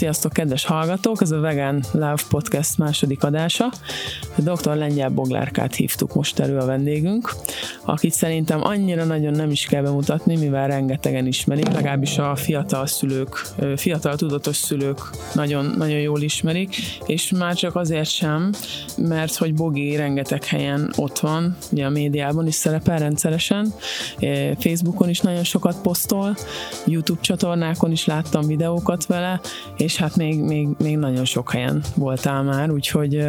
Sziasztok, kedves hallgatók! Ez a Vegan Love Podcast második adása. Dr. Lengyel Boglárkát hívtuk most elő a vendégünk, akit szerintem annyira nagyon nem is kell bemutatni, mivel rengetegen ismerik, legalábbis a fiatal szülők, fiatal tudatos szülők nagyon, nagyon jól ismerik, és már csak azért sem, mert hogy Bogi rengeteg helyen ott van, ugye a médiában is szerepel rendszeresen, Facebookon is nagyon sokat posztol, YouTube csatornákon is láttam videókat vele, és hát még, még, még nagyon sok helyen voltál már, úgyhogy,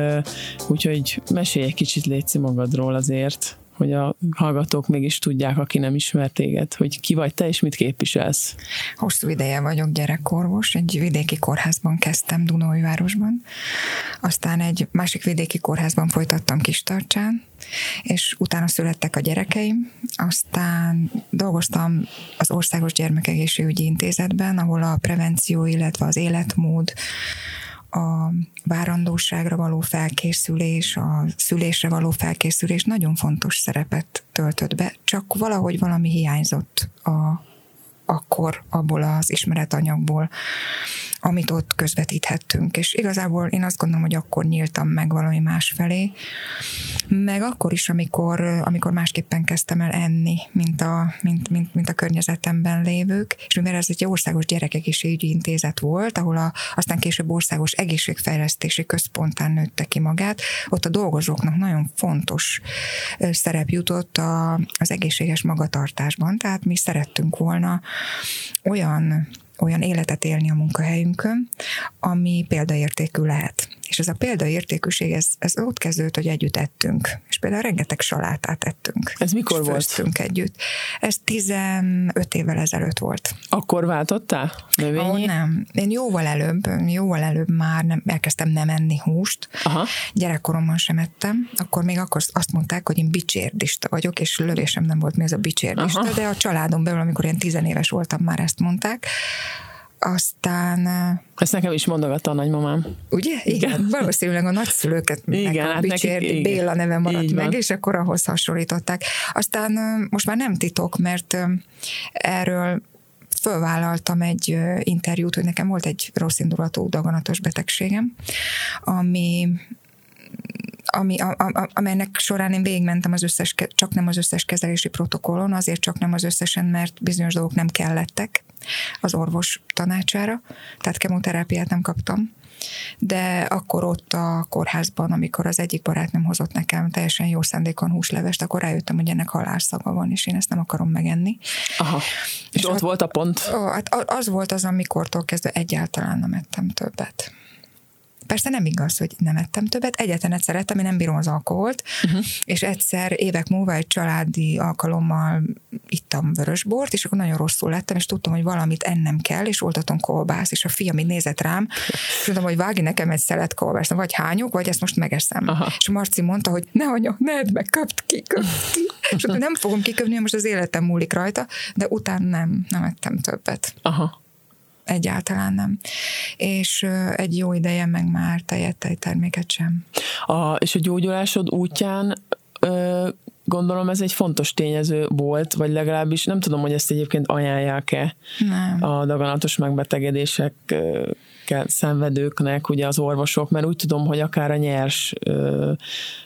úgyhogy mesélj egy kicsit létszi magadról azért, hogy a hallgatók mégis tudják, aki nem ismer téged, hogy ki vagy te, és mit képviselsz. Hosszú ideje vagyok gyerekorvos, egy vidéki kórházban kezdtem Dunói-városban, aztán egy másik vidéki kórházban folytattam Kistarcsán, és utána születtek a gyerekeim, aztán dolgoztam az Országos Gyermekegészségügyi Intézetben, ahol a prevenció, illetve az életmód, a várandóságra való felkészülés, a szülésre való felkészülés nagyon fontos szerepet töltött be, csak valahogy valami hiányzott a, akkor abból az ismeretanyagból, amit ott közvetíthettünk. És igazából én azt gondolom, hogy akkor nyíltam meg valami más felé, meg akkor is, amikor, amikor másképpen kezdtem el enni, mint a, mint, mint, mint a környezetemben lévők, és mivel ez egy országos gyerekegészségügyi intézet volt, ahol a, aztán később országos egészségfejlesztési központán nőtte ki magát, ott a dolgozóknak nagyon fontos szerep jutott a, az egészséges magatartásban, tehát mi szerettünk volna olyan olyan életet élni a munkahelyünkön, ami példaértékű lehet. És ez a példaértékűség, ez, ez ott kezdődött, hogy együtt ettünk. És például rengeteg salátát ettünk. Ez mikor volt? együtt. Ez 15 évvel ezelőtt volt. Akkor váltottál? Növényi? Oh, nem. Én jóval előbb, jóval előbb már nem, elkezdtem nem enni húst. Aha. Gyerekkoromban sem ettem. Akkor még akkor azt mondták, hogy én bicsérdista vagyok, és lövésem nem volt mi ez a bicsérdista, Aha. de a családom belül, amikor én tizenéves voltam, már ezt mondták aztán... Ezt nekem is mondogatta a nagymamám. Ugye? Igen. igen. Valószínűleg a nagyszülőket igen, hát Bicsér, nekik, Béla neve maradt így meg, van. és akkor ahhoz hasonlították. Aztán most már nem titok, mert erről fölvállaltam egy interjút, hogy nekem volt egy rossz indulatú daganatos betegségem, ami ami, a, a, amelynek során én végigmentem az összes, csak nem az összes kezelési protokollon, azért csak nem az összesen, mert bizonyos dolgok nem kellettek az orvos tanácsára, tehát kemoterápiát nem kaptam, de akkor ott a kórházban, amikor az egyik barátnőm hozott nekem teljesen jó szándékon húslevest, akkor rájöttem, hogy ennek halárszaga van, és én ezt nem akarom megenni. Aha. És, és ott, ott volt a pont? Ó, hát az volt az, amikortól kezdve egyáltalán nem ettem többet. Persze nem igaz, hogy nem ettem többet, egyetlenet szerettem, én nem bírom az alkoholt, uh-huh. és egyszer évek múlva egy családi alkalommal ittam vörösbort, és akkor nagyon rosszul lettem, és tudtam, hogy valamit ennem kell, és oltatom kolbász, és a fiam így nézett rám, és tudom, hogy vágj nekem egy szelet kolbász, vagy hányok, vagy ezt most megeszem. Aha. És Marci mondta, hogy ne anya, ne edd meg, köpt ki, köpt ki. És nem fogom kiköpni, most az életem múlik rajta, de utána nem, nem ettem többet. Aha egyáltalán nem. És egy jó ideje meg már tejet, terméket sem. A, és a gyógyulásod útján ö, gondolom ez egy fontos tényező volt, vagy legalábbis nem tudom, hogy ezt egyébként ajánlják-e nem. a daganatos megbetegedések szenvedőknek, ugye az orvosok, mert úgy tudom, hogy akár a nyers ö,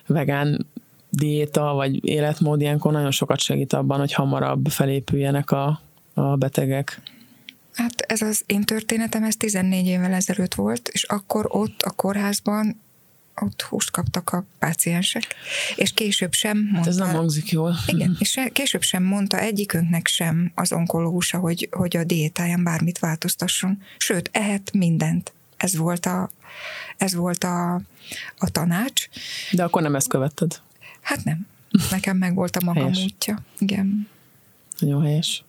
vegán diéta vagy életmód ilyenkor nagyon sokat segít abban, hogy hamarabb felépüljenek a, a betegek. Hát ez az én történetem, ez 14 évvel ezelőtt volt, és akkor ott a kórházban ott húst kaptak a páciensek, és később sem mondta... Hát ez nem hangzik jól. Igen, és később sem mondta egyikünknek sem az onkológusa, hogy, hogy a diétáján bármit változtasson. Sőt, ehet mindent. Ez volt a, ez volt a, a tanács. De akkor nem ezt követted? Hát nem. Nekem meg volt a magam helyes. útja. Igen. Nagyon helyes.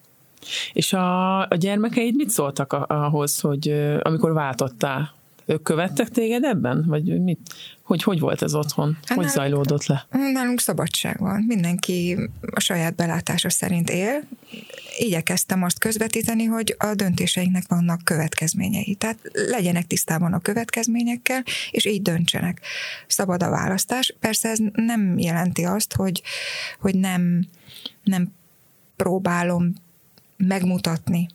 És a, a gyermekeid mit szóltak ahhoz, hogy amikor váltottál? Ők követtek téged ebben? Vagy mit? Hogy, hogy volt ez otthon? Hát hogy zajlódott le? Nálunk szabadság van. Mindenki a saját belátása szerint él. Igyekeztem azt közvetíteni, hogy a döntéseinknek vannak következményei. Tehát legyenek tisztában a következményekkel, és így döntsenek. Szabad a választás. Persze ez nem jelenti azt, hogy, hogy nem, nem próbálom megmutatni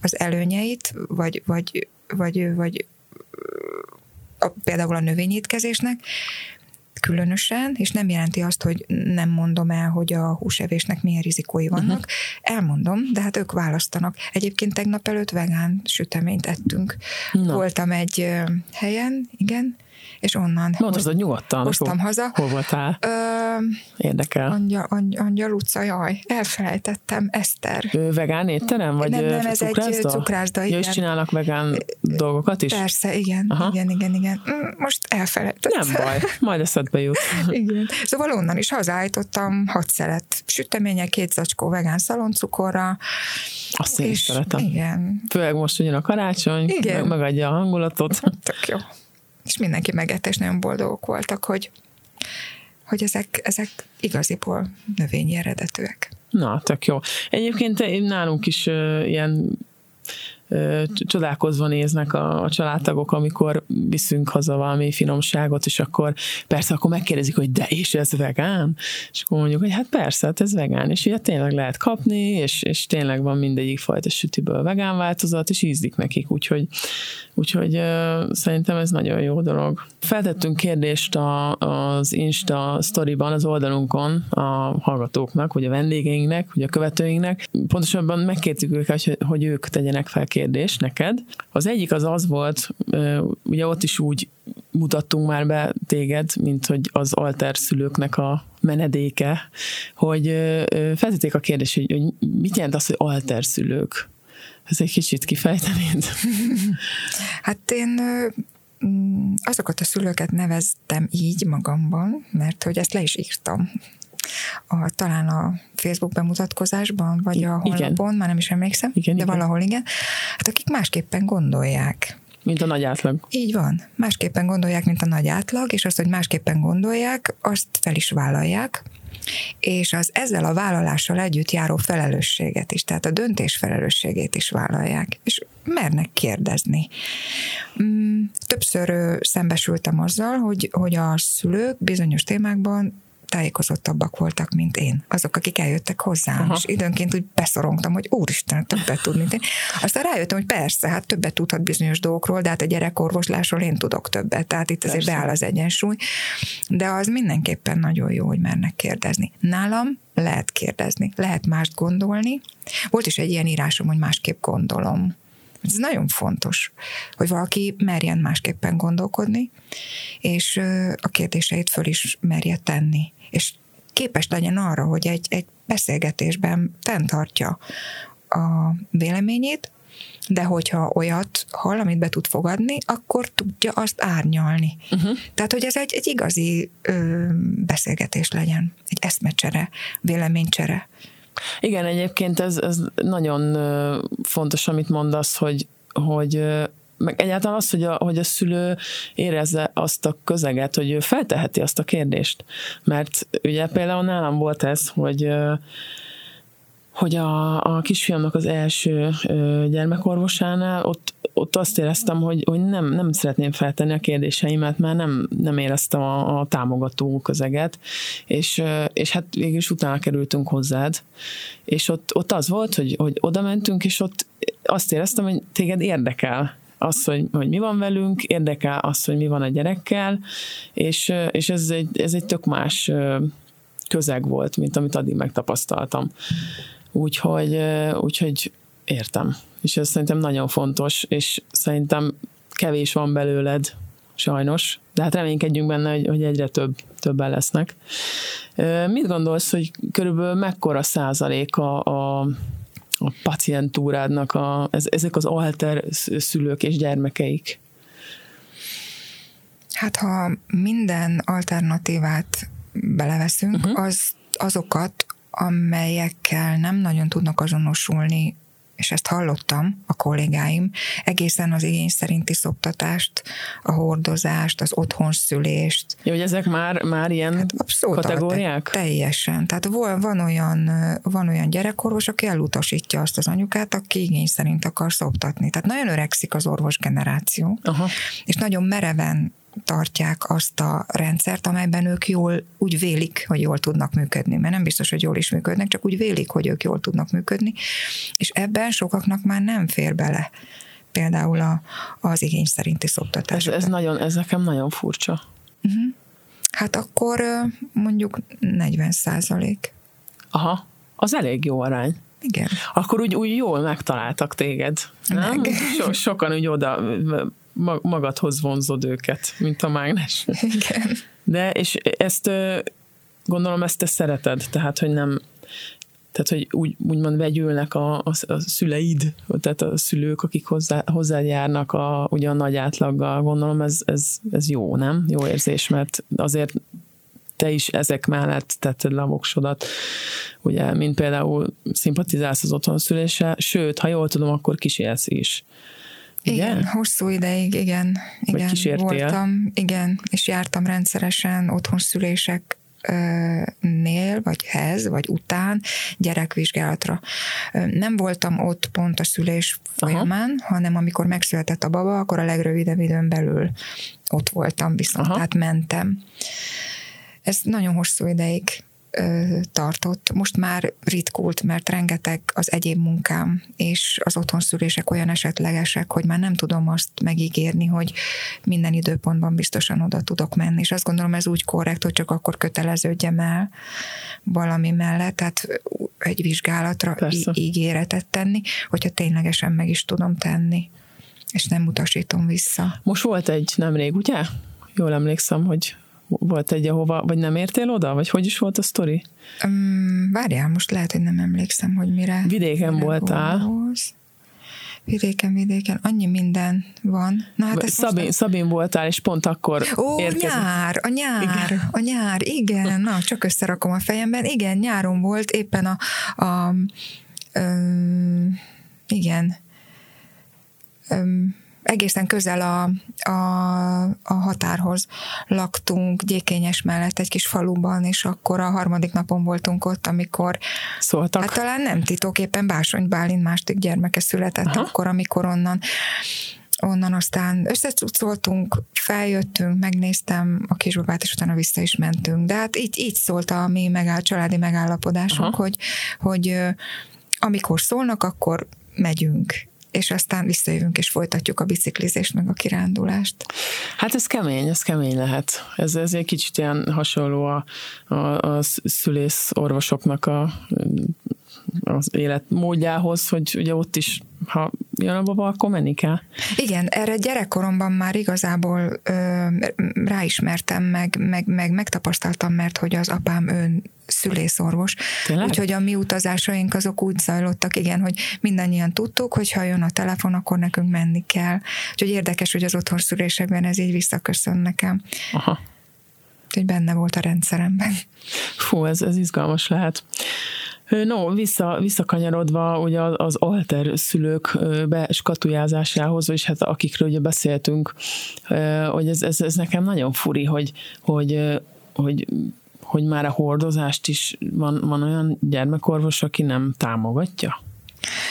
az előnyeit, vagy, vagy vagy, vagy a, például a növényétkezésnek, különösen, és nem jelenti azt, hogy nem mondom el, hogy a húsevésnek milyen rizikói vannak. Uh-huh. Elmondom, de hát ők választanak. Egyébként tegnap előtt vegán süteményt ettünk. Na. Voltam egy helyen, igen, és onnan. Mondod, hogy nyugodtan. Hoztam haza. Hol voltál? Ö, Érdekel. Angyal, angyal, angyal utca, jaj, elfelejtettem, Eszter. Ő vegán étterem? Vagy nem, nem, ez cukrászda? egy cukrászda, igen. Ja, és csinálnak vegán dolgokat is? Persze, igen, Aha. igen, igen, igen. Mm, most elfelejtettem. Nem baj, majd eszedbe jut. igen. Szóval onnan is hazállítottam hat szelet süteménye, két zacskó vegán szaloncukorra. Azt én is szeretem. Igen. Főleg most ugyan a karácsony, igen. Meg, megadja a hangulatot. Tök jó és mindenki megette, és nagyon boldogok voltak, hogy, hogy ezek, ezek igaziból növényi eredetűek. Na, tök jó. Egyébként nálunk is uh, ilyen csodálkozva néznek a, a családtagok, amikor viszünk haza valami finomságot, és akkor persze akkor megkérdezik, hogy de és ez vegán? És akkor mondjuk, hogy hát persze, hát ez vegán, és ugye tényleg lehet kapni, és, és tényleg van mindegyik fajta sütiből vegán változat, és ízlik nekik, úgyhogy, úgyhogy szerintem ez nagyon jó dolog. Feltettünk kérdést a, az Insta sztoriban, az oldalunkon a hallgatóknak, vagy a vendégeinknek, vagy a követőinknek. Pontosabban megkértük őket, hogy, hogy ők tegyenek fel kérdést neked. Az egyik az az volt, ugye ott is úgy mutattunk már be téged, mint hogy az alter szülőknek a menedéke, hogy feltették a kérdést, hogy, hogy mit jelent az, hogy alter szülők? Ez egy kicsit kifejtenéd? Hát én mm, azokat a szülőket neveztem így magamban, mert hogy ezt le is írtam a, talán a Facebook bemutatkozásban, vagy a honlapon, igen. már nem is emlékszem, igen, de igen. valahol igen, hát akik másképpen gondolják. Mint a nagy átlag. Így van. Másképpen gondolják, mint a nagy átlag, és azt, hogy másképpen gondolják, azt fel is vállalják, és az ezzel a vállalással együtt járó felelősséget is, tehát a döntés felelősségét is vállalják, és mernek kérdezni. Mm, többször szembesültem azzal, hogy, hogy a szülők bizonyos témákban tájékozottabbak voltak, mint én. Azok, akik eljöttek hozzám, Aha. és időnként úgy beszorongtam, hogy úristen, többet tud, mint én. Aztán rájöttem, hogy persze, hát többet tudhat bizonyos dolgokról, de hát a gyerekorvoslásról én tudok többet, tehát itt persze. azért beáll az egyensúly. De az mindenképpen nagyon jó, hogy mernek kérdezni. Nálam lehet kérdezni, lehet mást gondolni. Volt is egy ilyen írásom, hogy másképp gondolom. Ez nagyon fontos, hogy valaki merjen másképpen gondolkodni, és a kérdéseit föl is merje tenni és képes legyen arra, hogy egy, egy beszélgetésben fenntartja a véleményét, de hogyha olyat hall, amit be tud fogadni, akkor tudja azt árnyalni. Uh-huh. Tehát, hogy ez egy, egy igazi ö, beszélgetés legyen, egy eszmecsere, véleménycsere. Igen, egyébként ez, ez nagyon fontos, amit mondasz, hogy, hogy meg egyáltalán az, hogy a, hogy a szülő érezze azt a közeget, hogy ő felteheti azt a kérdést. Mert ugye például nálam volt ez, hogy hogy a, a kisfiamnak az első gyermekorvosánál ott, ott azt éreztem, hogy, hogy nem, nem szeretném feltenni a kérdéseimet, mert nem, nem éreztem a, a támogató közeget, és, és hát végül utána kerültünk hozzád, és ott, ott az volt, hogy, hogy oda mentünk, és ott azt éreztem, hogy téged érdekel, az, hogy, hogy mi van velünk, érdekel az, hogy mi van a gyerekkel, és, és ez, egy, ez egy tök más közeg volt, mint amit addig megtapasztaltam. Úgyhogy, úgyhogy értem. És ez szerintem nagyon fontos, és szerintem kevés van belőled, sajnos, de hát reménykedjünk benne, hogy, hogy egyre több, többen lesznek. Mit gondolsz, hogy körülbelül mekkora százaléka a, a pacientúrádnak a, ez, ezek az alter szülők és gyermekeik? Hát ha minden alternatívát beleveszünk, uh-huh. az azokat, amelyekkel nem nagyon tudnak azonosulni és ezt hallottam a kollégáim, egészen az igény szerinti szoptatást, a hordozást, az otthonszülést. Jó, hogy ezek már, már ilyen hát abszolút kategóriák? Teljesen. Tehát van, van, olyan, van olyan gyerekorvos, aki elutasítja azt az anyukát, aki igény szerint akar szoptatni. Tehát nagyon öregszik az orvos generáció, Aha. és nagyon mereven tartják azt a rendszert, amelyben ők jól úgy vélik, hogy jól tudnak működni, mert nem biztos, hogy jól is működnek, csak úgy vélik, hogy ők jól tudnak működni, és ebben sokaknak már nem fér bele például a, az igény szerinti szoptatás. Ez, ez, nagyon, ez nekem nagyon furcsa. Uh-huh. Hát akkor mondjuk 40 százalék. Aha, az elég jó arány. Igen. Akkor úgy, úgy jól megtaláltak téged. Nem? Meg. So, sokan úgy oda magadhoz vonzod őket, mint a mágnes. Igen. De, és ezt gondolom ezt te szereted, tehát, hogy nem tehát, hogy úgy, úgymond vegyülnek a, a, a szüleid, tehát a szülők, akik hozzá, hozzájárnak a, ugye a nagy átlaggal, gondolom ez, ez, ez jó, nem? Jó érzés, mert azért te is ezek mellett tetted le a voksodat, ugye, mint például szimpatizálsz az otthonszüléssel, sőt, ha jól tudom, akkor kísérsz is. Ugye? Igen, hosszú ideig, igen. igen voltam, igen, és jártam rendszeresen otthonszülések nél, vagy hez, vagy után gyerekvizsgálatra. Nem voltam ott pont a szülés folyamán, Aha. hanem amikor megszületett a baba, akkor a legrövidebb időn belül ott voltam, viszont Aha. tehát mentem. Ez nagyon hosszú ideig tartott. Most már ritkult, mert rengeteg az egyéb munkám, és az otthonszülések olyan esetlegesek, hogy már nem tudom azt megígérni, hogy minden időpontban biztosan oda tudok menni. És azt gondolom, ez úgy korrekt, hogy csak akkor köteleződjem el valami mellett, tehát egy vizsgálatra í- ígéretet tenni, hogyha ténylegesen meg is tudom tenni és nem utasítom vissza. Most volt egy nemrég, ugye? Jól emlékszem, hogy volt egy, ahova, vagy nem értél oda? Vagy hogy is volt a sztori? Um, várjál, most lehet, hogy nem emlékszem, hogy mire. Vidéken mire voltál. Góz. Vidéken, vidéken, annyi minden van. Na, hát Szabin, most... Szabin voltál, és pont akkor Ó, érkezett. nyár, a nyár, igen. a nyár, igen, na, csak összerakom a fejemben. Igen, nyáron volt éppen a, a, a igen, egészen közel a, a, a határhoz laktunk, Gyékényes mellett egy kis faluban, és akkor a harmadik napon voltunk ott, amikor szóltak. Hát talán nem titok, éppen Básony Bálint második gyermeke született Aha. akkor, amikor onnan onnan aztán összecucoltunk, feljöttünk, megnéztem a kisbabát, és utána vissza is mentünk. De hát így, így szólt a mi megáll, családi megállapodásunk, Aha. hogy, hogy amikor szólnak, akkor megyünk és aztán visszajövünk, és folytatjuk a biciklizést, meg a kirándulást. Hát ez kemény, ez kemény lehet. Ez, ez egy kicsit ilyen hasonló a, a, a szülész orvosoknak a az életmódjához, hogy ugye ott is, ha jön a baba, akkor menni kell. Igen, erre gyerekkoromban már igazából ö, ráismertem, meg, meg, meg megtapasztaltam, mert hogy az apám ön szülészorvos. Tényleg? Úgyhogy a mi utazásaink azok úgy zajlottak, igen, hogy mindannyian tudtuk, hogy ha jön a telefon, akkor nekünk menni kell. Úgyhogy érdekes, hogy az otthon szülésekben ez így visszaköszön nekem. Aha. Úgyhogy benne volt a rendszeremben. Fú, ez, ez izgalmas lehet. No, vissza, visszakanyarodva ugye az alter szülők beskatujázásához, és hát akikről ugye beszéltünk, hogy ez, ez, ez nekem nagyon furi, hogy, hogy, hogy hogy már a hordozást is van, van olyan gyermekorvos, aki nem támogatja?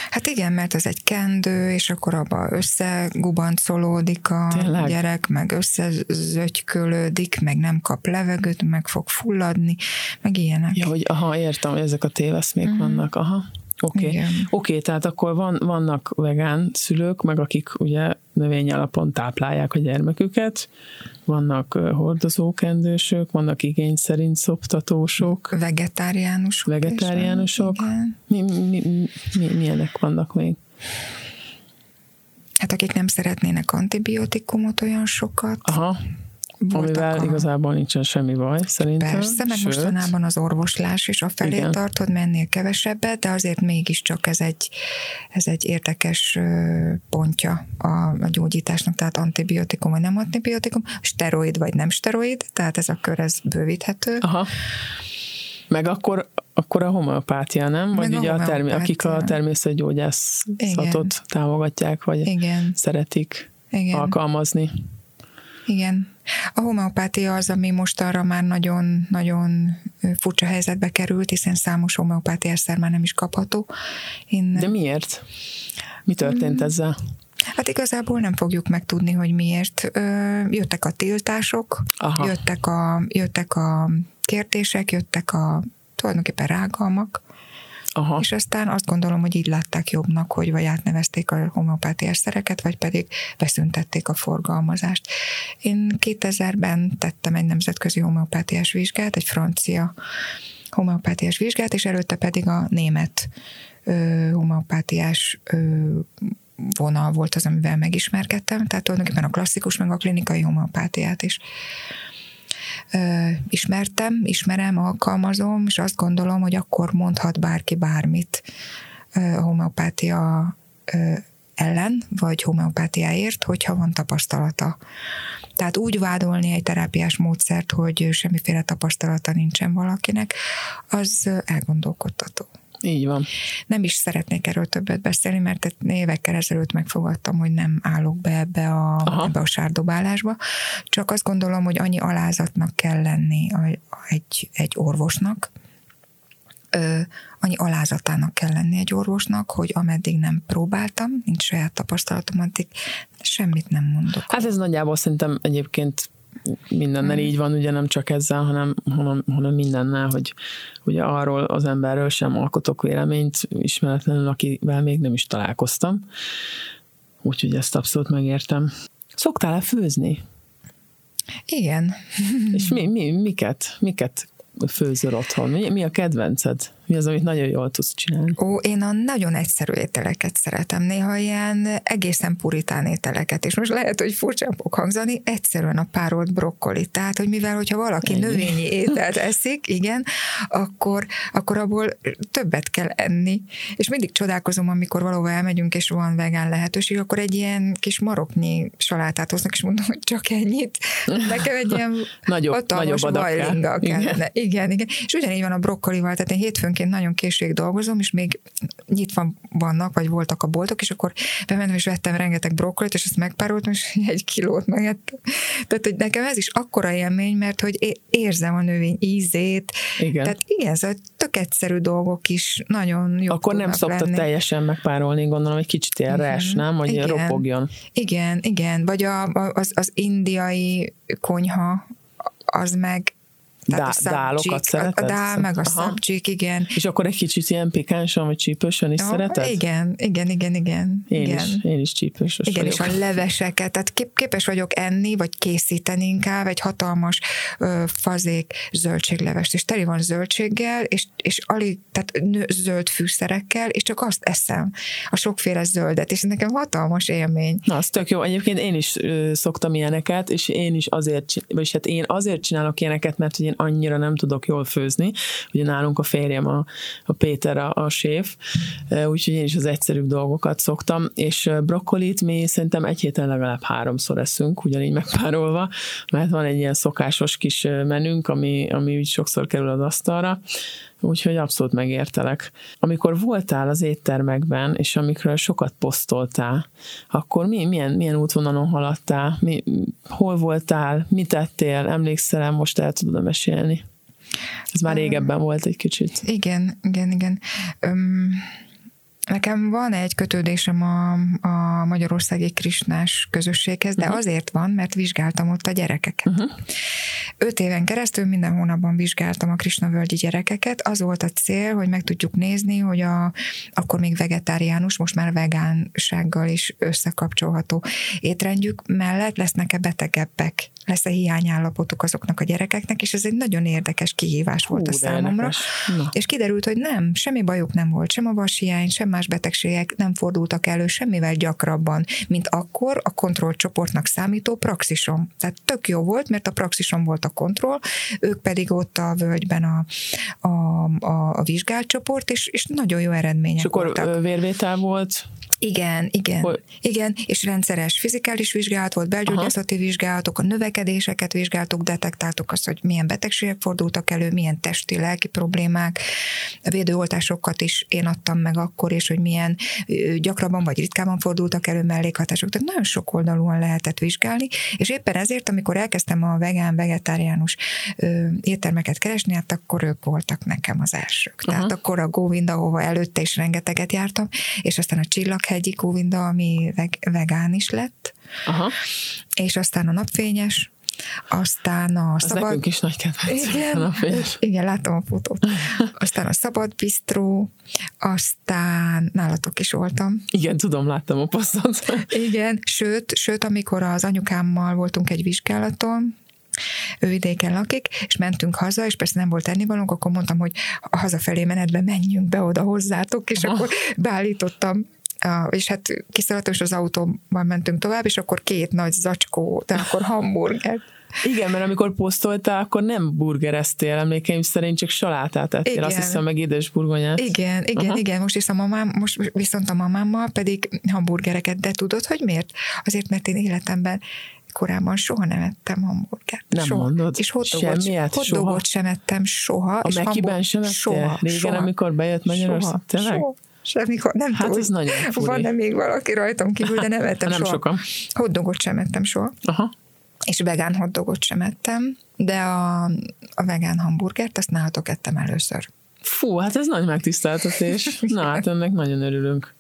Hát igen, mert ez egy kendő, és akkor abba összegubancolódik a Tényleg? gyerek, meg összezögykölődik, meg nem kap levegőt, meg fog fulladni, meg ilyenek. Ja, hogy aha, értem, hogy ezek a téveszmék uh-huh. vannak, aha. Oké, okay. okay, tehát akkor van, vannak vegán szülők, meg akik ugye növény alapon táplálják a gyermeküket, vannak hordozókendősök, vannak igény szerint szoptatósok. Vegetáriánusok. Vegetáriánusok. Mi, mi, mi, milyenek vannak még? Hát akik nem szeretnének antibiotikumot olyan sokat. Aha amivel a... igazából nincsen semmi baj, szerintem. Persze, meg Sőt, mostanában az orvoslás is a felé igen. tart, hogy mennél kevesebbet, de azért mégiscsak ez egy, ez egy érdekes pontja a, a gyógyításnak, tehát antibiotikum vagy nem antibiotikum, steroid vagy nem steroid, tehát ez a kör ez bővíthető. Aha. Meg akkor, akkor a homeopátia, nem? Vagy ugye a, termi- akik a természetgyógyászatot támogatják, vagy Igen. szeretik Igen. alkalmazni. Igen. A homeopátia az, ami most arra már nagyon-nagyon furcsa helyzetbe került, hiszen számos homeopátiászer már nem is kapható. Én... De miért? Mi történt hmm. ezzel? Hát igazából nem fogjuk megtudni, hogy miért. Jöttek a tiltások, Aha. jöttek a, jöttek a kérdések, jöttek a tulajdonképpen rágalmak. Aha. és aztán azt gondolom, hogy így látták jobbnak, hogy vagy átnevezték a homeopátiás szereket, vagy pedig beszüntették a forgalmazást. Én 2000-ben tettem egy nemzetközi homeopátiás vizsgát, egy francia homeopátiás vizsgát, és előtte pedig a német ö, homeopátiás ö, vonal volt az, amivel megismerkedtem, tehát tulajdonképpen a klasszikus, meg a klinikai homeopátiát is ismertem, ismerem, alkalmazom, és azt gondolom, hogy akkor mondhat bárki bármit a homeopátia ellen, vagy homeopátiáért, hogyha van tapasztalata. Tehát úgy vádolni egy terápiás módszert, hogy semmiféle tapasztalata nincsen valakinek, az elgondolkodtató. Így van. Nem is szeretnék erről többet beszélni, mert évekkel ezelőtt megfogadtam, hogy nem állok be ebbe a, ebbe a sárdobálásba. Csak azt gondolom, hogy annyi alázatnak kell lenni egy, egy orvosnak, ö, annyi alázatának kell lenni egy orvosnak, hogy ameddig nem próbáltam, nincs saját tapasztalatom, addig semmit nem mondok. Hát ez nagyjából szerintem egyébként mindennel hmm. így van, ugye nem csak ezzel, hanem, hanem, hanem mindennel, hogy ugye arról az emberről sem alkotok véleményt ismeretlenül, akivel még nem is találkoztam. Úgyhogy ezt abszolút megértem. Szoktál-e főzni? Igen. És mi, mi, miket, miket főzöl otthon? Mi, mi a kedvenced? Mi az, amit nagyon jól tudsz csinálni? Ó, én a nagyon egyszerű ételeket szeretem, néha ilyen egészen puritán ételeket, és most lehet, hogy furcsán fog hangzani, egyszerűen a párolt brokkoli. Tehát, hogy mivel, hogyha valaki Ennyi. növényi ételt eszik, igen, akkor, akkor abból többet kell enni. És mindig csodálkozom, amikor valahova elmegyünk, és van vegán lehetőség, akkor egy ilyen kis maroknyi salátát hoznak, és mondom, hogy csak ennyit. Nekem egy ilyen nagyobb, nagyobb kellene. Igen. igen, igen. És ugyanígy van a brokkolival, tehát én hétfőn egyébként nagyon későig dolgozom, és még nyitva vannak, vagy voltak a boltok, és akkor bementem és vettem rengeteg brokkolit, és ezt megpároltam, és egy kilót megettem. Tehát, hogy nekem ez is akkora élmény, mert hogy érzem a növény ízét. Igen. Tehát igen, ez tök egyszerű dolgok is nagyon jó. Akkor nem szokta lenni. teljesen megpárolni, gondolom, egy kicsit ilyen uh-huh. res, nem? Hogy igen. ropogjon. Igen, igen. Vagy a, az, az indiai konyha, az meg tehát Dá, a dálokat szereted? A dál, meg a szabcsik, igen. És akkor egy kicsit ilyen pikánsan, vagy csípősen is ja, szereted? Igen, igen, igen, igen. Én igen. is, én is csípősös Igen, vagyok. és a leveseket, tehát képes vagyok enni, vagy készíteni inkább egy hatalmas ö, fazék zöldséglevest, és teli van zöldséggel, és, és alig, tehát nő, zöld fűszerekkel, és csak azt eszem, a sokféle zöldet, és nekem hatalmas élmény. Na, az tök jó. Egyébként én is ö, szoktam ilyeneket, és én is azért, vagyis hát én azért csinálok ilyeneket, mert hogy én annyira nem tudok jól főzni. Ugye nálunk a férjem, a, a Péter a, a séf, úgyhogy én is az egyszerűbb dolgokat szoktam, és brokkolit mi szerintem egy héten legalább háromszor eszünk, ugyanígy megpárolva, mert van egy ilyen szokásos kis menünk, ami, ami úgy sokszor kerül az asztalra, úgyhogy abszolút megértelek. Amikor voltál az éttermekben, és amikről sokat posztoltál, akkor mi, milyen, milyen útvonalon haladtál? Mi, hol voltál? Mit tettél? Emlékszel, most el tudod mesélni? Ez már régebben volt egy kicsit. Igen, igen, igen. Um, Nekem van egy kötődésem a, a Magyarországi Krisnás közösséghez, de uh-huh. azért van, mert vizsgáltam ott a gyerekeket. Uh-huh. Öt éven keresztül minden hónapban vizsgáltam a Krisna völgyi gyerekeket. Az volt a cél, hogy meg tudjuk nézni, hogy a, akkor még vegetáriánus, most már vegánsággal is összekapcsolható étrendjük mellett lesznek-e betegebbek lesz-e hiányállapotuk azoknak a gyerekeknek, és ez egy nagyon érdekes kihívás Hú, volt a számomra. És kiderült, hogy nem, semmi bajuk nem volt, sem a vashiány, sem más betegségek nem fordultak elő semmivel gyakrabban, mint akkor a kontrollcsoportnak számító praxisom. Tehát tök jó volt, mert a praxisom volt a kontroll, ők pedig ott a völgyben a, a, a, a vizsgált csoport, és, és nagyon jó eredmények És akkor voltak. vérvétel volt? Igen, igen. Hol? Igen, és rendszeres fizikális vizsgálat volt, belgyógyászati vizsgálatok, a növekedéseket vizsgáltuk, detektáltuk azt, hogy milyen betegségek fordultak elő, milyen testi, lelki problémák, a védőoltásokat is én adtam meg akkor, és hogy milyen gyakrabban vagy ritkában fordultak elő mellékhatások. Tehát nagyon sok oldalúan lehetett vizsgálni, és éppen ezért, amikor elkezdtem a vegán, vegetáriánus éttermeket keresni, hát akkor ők voltak nekem az elsők. Uh-huh. Tehát akkor a Govinda, ahova előtte is rengeteget jártam, és aztán a Csillag hegyi kóvinda, ami veg- vegán is lett, Aha. és aztán a napfényes, aztán a Az szabad... nekünk is nagy kedvenc. Igen, igen, látom a fotót. Aztán a Szabad Bistró, aztán nálatok is voltam. Igen, tudom, láttam a posztot. Igen, sőt, sőt, amikor az anyukámmal voltunk egy vizsgálaton, ő vidéken lakik, és mentünk haza, és persze nem volt ennivalónk, akkor mondtam, hogy hazafelé menetben menjünk be oda hozzátok, és akkor beállítottam és hát kiszálltam, és az autóban mentünk tovább, és akkor két nagy zacskó, de akkor hamburger. Igen, mert amikor posztoltál, akkor nem burgereztél, emlékeim szerint csak salátát ettél, igen. azt hiszem meg édes burgonyát. Igen, igen, Aha. igen, most a mamám, most viszont a mamámmal pedig hamburgereket, de tudod, hogy miért? Azért, mert én életemben korábban soha nem ettem hamburgert. Nem soha. mondod? És hotdogot, Semmiet? hotdogot sem ettem soha. A Mekiben sem ettél? Soha, Régen, soha. amikor bejött Magyarország? Tényleg? Soha. Semmikor, nem hát tudom, ez nagyon furi. van-e még valaki rajtam kívül, de nem ettem nem soha. sokan. Hotdogot sem ettem soha. Aha. És vegán hotdogot sem ettem, de a, a vegán hamburgert, azt nálatok ettem először. Fú, hát ez nagy megtiszteltetés. Na hát ennek nagyon örülünk.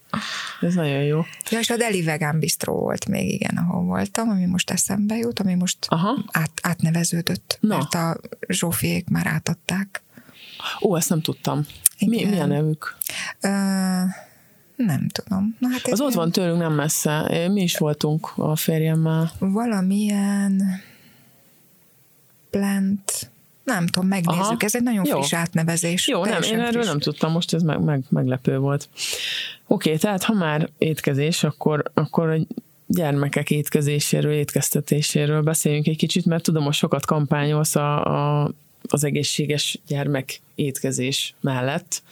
Ez nagyon jó. Ja, és a Deli Vegán Bistro volt még, igen, ahol voltam, ami most eszembe jut, ami most Aha. Át, átneveződött, Na. mert a Zsófiék már átadták. Ó, ezt nem tudtam. Mi, mi a nevük? Ö, nem tudom. Na, hát az ott van tőlünk nem messze. Mi is voltunk a férjemmel. Valamilyen plant, nem tudom, megnézzük. Aha. Ez egy nagyon Jó. friss átnevezés. Jó, nem, én erről friss. nem tudtam, most ez meg, meg, meglepő volt. Oké, okay, tehát ha már étkezés, akkor, akkor egy gyermekek étkezéséről, étkeztetéséről beszéljünk egy kicsit, mert tudom, hogy sokat kampányolsz a, a, az egészséges gyermek étkezés mellett.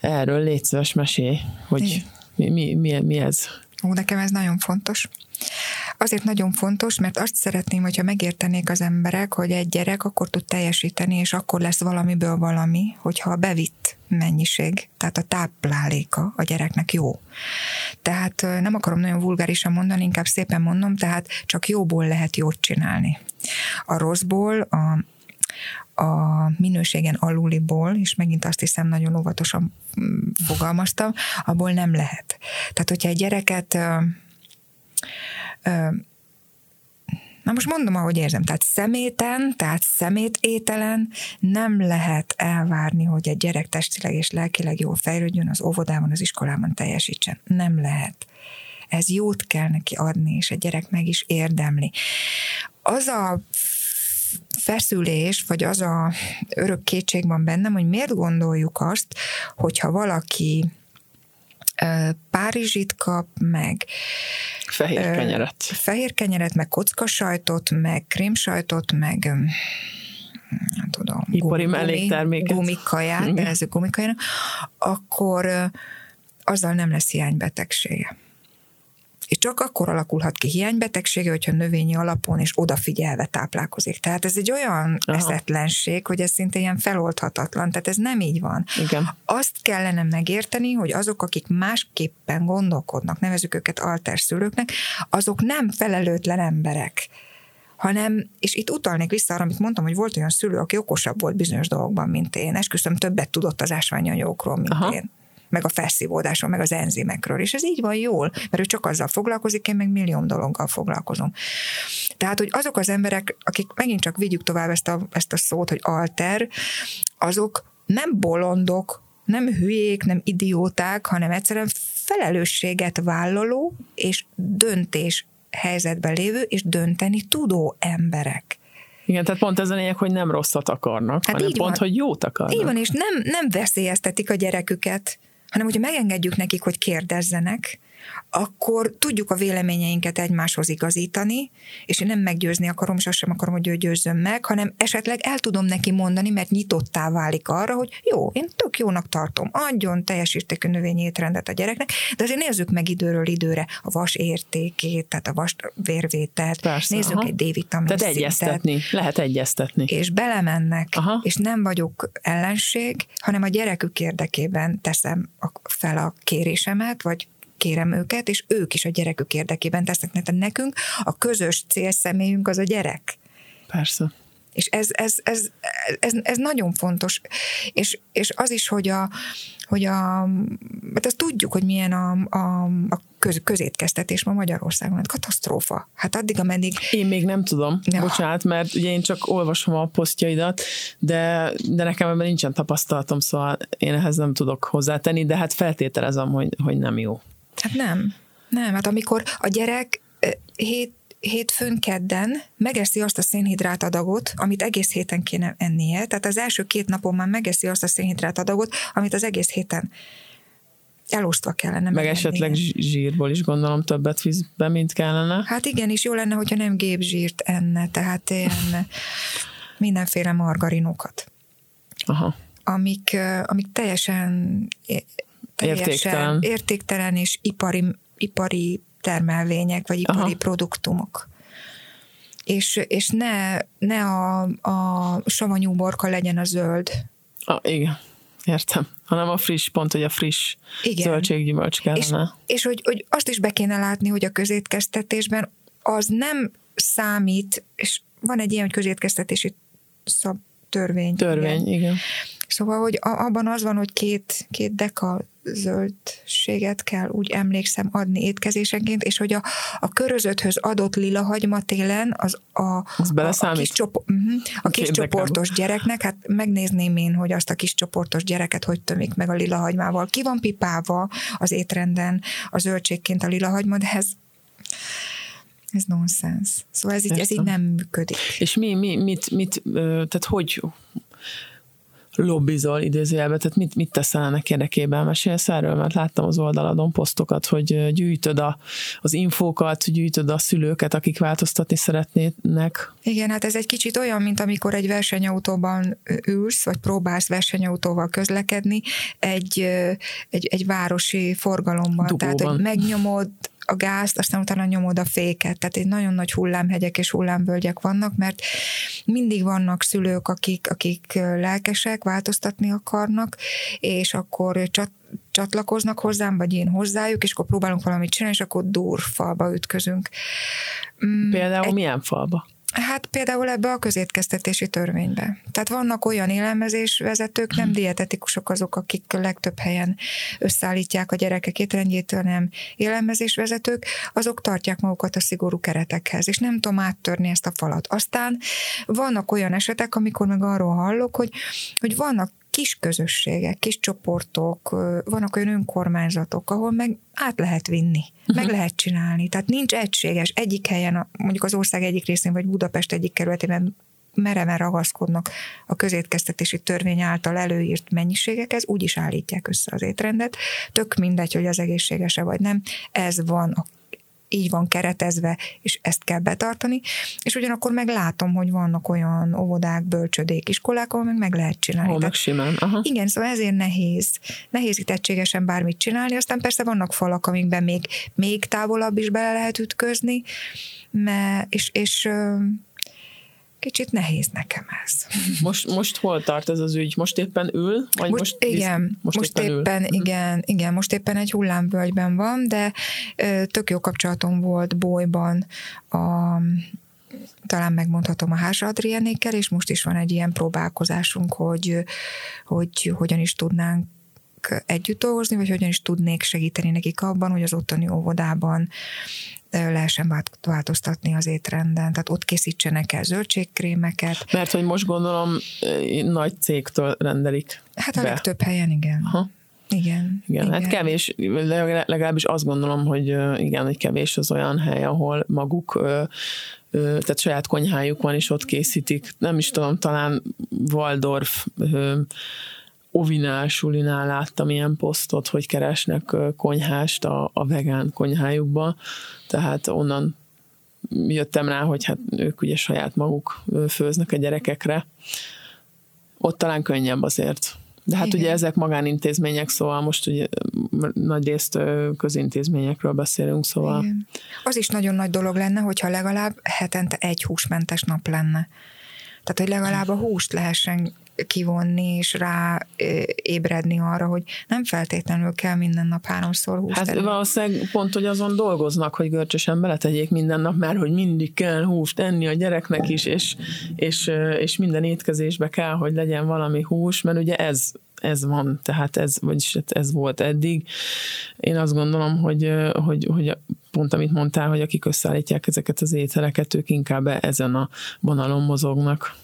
Erről légy szíves mesélj, hogy mi, mi, mi, mi ez? Ó, nekem ez nagyon fontos. Azért nagyon fontos, mert azt szeretném, hogyha megértenék az emberek, hogy egy gyerek akkor tud teljesíteni, és akkor lesz valamiből valami, hogyha a bevitt mennyiség, tehát a tápláléka a gyereknek jó. Tehát nem akarom nagyon vulgárisan mondani, inkább szépen mondom, tehát csak jóból lehet jót csinálni. A rosszból, a a minőségen aluliból, és megint azt hiszem nagyon óvatosan mm, fogalmaztam, abból nem lehet. Tehát, hogyha egy gyereket Na most mondom, ahogy érzem, tehát szeméten, tehát szemét ételen nem lehet elvárni, hogy egy gyerek testileg és lelkileg jól fejlődjön, az óvodában, az iskolában teljesítsen. Nem lehet. Ez jót kell neki adni, és egy gyerek meg is érdemli. Az a feszülés, vagy az a örök kétség van bennem, hogy miért gondoljuk azt, hogyha valaki Párizsit kap, meg fehér kenyeret. Fehér kenyeret, meg kockasajtot, meg krémsajtot, meg nem tudom, ipari mellékterméket. Gumikaját, nevezzük gumikajának, akkor azzal nem lesz hiánybetegsége és csak akkor alakulhat ki hiánybetegsége, hogyha növényi alapon és odafigyelve táplálkozik. Tehát ez egy olyan Aha. eszetlenség, hogy ez szinte ilyen feloldhatatlan, tehát ez nem így van. Igen. Azt kellene megérteni, hogy azok, akik másképpen gondolkodnak, nevezük őket alterszülőknek, azok nem felelőtlen emberek hanem, és itt utalnék vissza arra, amit mondtam, hogy volt olyan szülő, aki okosabb volt bizonyos dolgokban, mint én. Esküszöm, többet tudott az ásványanyagokról, mint Aha. én meg a felszívódásról, meg az enzimekről. És ez így van jól, mert ő csak azzal foglalkozik, én meg millió dologgal foglalkozom. Tehát, hogy azok az emberek, akik megint csak vigyük tovább ezt a, ezt a szót, hogy alter, azok nem bolondok, nem hülyék, nem idióták, hanem egyszerűen felelősséget vállaló és döntés helyzetben lévő és dönteni tudó emberek. Igen, tehát pont ez a lényeg, hogy nem rosszat akarnak, hát hanem pont, van. hogy jót akarnak. Így van, és nem, nem veszélyeztetik a gyereküket hanem hogyha megengedjük nekik, hogy kérdezzenek, akkor tudjuk a véleményeinket egymáshoz igazítani, és én nem meggyőzni akarom, és azt sem akarom, hogy ő győzzön meg, hanem esetleg el tudom neki mondani, mert nyitottá válik arra, hogy jó, én tök jónak tartom, adjon teljes értékű növényi étrendet a gyereknek, de azért nézzük meg időről időre a vas értékét, tehát a vas vérvételt, Persze, nézzük aha. egy D-vitamin Tehát szintet, egyeztetni, lehet egyeztetni. És belemennek, aha. és nem vagyok ellenség, hanem a gyerekük érdekében teszem fel a kérésemet, vagy kérem őket, és ők is a gyerekük érdekében tesznek, mert nekünk a közös célszemélyünk az a gyerek. Persze. És ez, ez, ez, ez, ez nagyon fontos. És, és az is, hogy a, hogy a, mert azt tudjuk, hogy milyen a, a, a köz, közétkeztetés ma Magyarországon. Hát katasztrófa. Hát addig, ameddig... Én még nem tudom, ja. bocsánat, mert ugye én csak olvasom a posztjaidat, de, de nekem ebben nincsen tapasztalatom, szóval én ehhez nem tudok hozzátenni, de hát feltételezem, hogy, hogy nem jó. Hát nem. Nem, hát amikor a gyerek hét hétfőn, kedden megeszi azt a szénhidrát adagot, amit egész héten kéne ennie. Tehát az első két napon már megeszi azt a szénhidrát adagot, amit az egész héten elosztva kellene. Meg esetleg zsírból is gondolom többet visz be, mint kellene. Hát igen, és jó lenne, hogyha nem gépzsírt enne, tehát ilyen mindenféle margarinokat. Aha. Amik, amik teljesen, teljesen értéktelen. és ipari, ipari termelvények, vagy ipari Aha. produktumok. És, és ne, ne a, a savanyú borka legyen a zöld. Ah, igen, értem. Hanem a friss, pont, hogy a friss igen. zöldséggyümölcs kellene. És, és hogy, hogy azt is be kéne látni, hogy a közétkeztetésben az nem számít, és van egy ilyen, hogy közétkeztetési szab, törvény. Törvény, igen. igen. Szóval, hogy abban az van, hogy két, két deka zöldséget kell, úgy emlékszem, adni étkezésenként, és hogy a, a körözöthöz adott lila hagyma télen az a, az a, a kis, csopo, uh-huh, a kis csoportos gyereknek, hát megnézném én, hogy azt a kis csoportos gyereket hogy tömik meg a lila hagymával. Ki van pipálva az étrenden a zöldségként a lila hagyma, de ez ez nonsens. Szóval ez így, ez így nem működik. És mi, mi mit, mit, tehát hogy lobbizol idézőjelben, tehát mit, mit teszel ennek érdekében? Mesélsz erről, mert láttam az oldaladon posztokat, hogy gyűjtöd a, az infókat, gyűjtöd a szülőket, akik változtatni szeretnének. Igen, hát ez egy kicsit olyan, mint amikor egy versenyautóban ülsz, vagy próbálsz versenyautóval közlekedni egy, egy, egy városi forgalomban. Dugóban. Tehát, hogy megnyomod a gázt, aztán utána nyomod a féket. Tehát egy nagyon nagy hullámhegyek és hullámvölgyek vannak, mert mindig vannak szülők, akik, akik lelkesek, változtatni akarnak, és akkor csat, csatlakoznak hozzám, vagy én hozzájuk, és akkor próbálunk valamit csinálni, és akkor durfalba ütközünk. Mm, Például egy, milyen falba? Hát például ebbe a közétkeztetési törvénybe. Tehát vannak olyan élelmezés vezetők, nem dietetikusok azok, akik legtöbb helyen összeállítják a gyerekek étrendjét, hanem élelmezés vezetők, azok tartják magukat a szigorú keretekhez, és nem tudom áttörni ezt a falat. Aztán vannak olyan esetek, amikor meg arról hallok, hogy, hogy vannak kis közösségek, kis csoportok, vannak olyan önkormányzatok, ahol meg át lehet vinni, uh-huh. meg lehet csinálni. Tehát nincs egységes, egyik helyen, mondjuk az ország egyik részén, vagy Budapest egyik kerületében mereven ragaszkodnak a közétkeztetési törvény által előírt mennyiségekhez, úgy is állítják össze az étrendet. Tök mindegy, hogy az egészséges-e vagy nem, ez van a így van keretezve, és ezt kell betartani, és ugyanakkor meg látom, hogy vannak olyan óvodák, bölcsödék, iskolák, ahol meg meg lehet csinálni. Ahol meg simán. Aha. Igen, szóval ezért nehéz. Nehéz itt egységesen bármit csinálni, aztán persze vannak falak, amikben még, még távolabb is bele lehet ütközni, mert, és, és kicsit nehéz nekem ez. Most, most hol tart ez az ügy? Most éppen ül? Vagy most, most, igen, most, most éppen, éppen ül? igen, igen, most éppen egy hullámvölgyben van, de tök jó kapcsolatom volt bolyban a talán megmondhatom a Hása Adriánékkel, és most is van egy ilyen próbálkozásunk, hogy, hogy hogyan is tudnánk együtt dolgozni, vagy hogyan is tudnék segíteni nekik abban, hogy az ottani óvodában lehessen változtatni az étrenden, tehát ott készítsenek el zöldségkrémeket. Mert hogy most gondolom nagy cégtől rendelik Hát a be. legtöbb helyen igen. Aha. Igen, igen. Igen, hát kevés, legalábbis azt gondolom, hogy igen, hogy kevés az olyan hely, ahol maguk tehát saját konyhájuk van, és ott készítik. Nem is tudom, talán Waldorf Ovinál, Sulinál láttam ilyen posztot, hogy keresnek konyhást a, a vegán konyhájukba, tehát onnan jöttem rá, hogy hát ők ugye saját maguk főznek a gyerekekre. Ott talán könnyebb azért. De hát Igen. ugye ezek magánintézmények, szóval most ugye nagy részt közintézményekről beszélünk, szóval. Igen. Az is nagyon nagy dolog lenne, hogyha legalább hetente egy húsmentes nap lenne. Tehát, hogy legalább a húst lehessen kivonni, és rá ébredni arra, hogy nem feltétlenül kell minden nap háromszor húst Hát tenni. valószínűleg pont, hogy azon dolgoznak, hogy görcsösen beletegyék minden nap, mert hogy mindig kell húst enni a gyereknek is, és, és, és minden étkezésbe kell, hogy legyen valami hús, mert ugye ez ez van, tehát ez, vagyis hát ez volt eddig. Én azt gondolom, hogy, hogy, hogy pont amit mondtál, hogy akik összeállítják ezeket az ételeket, ők inkább ezen a vonalon mozognak.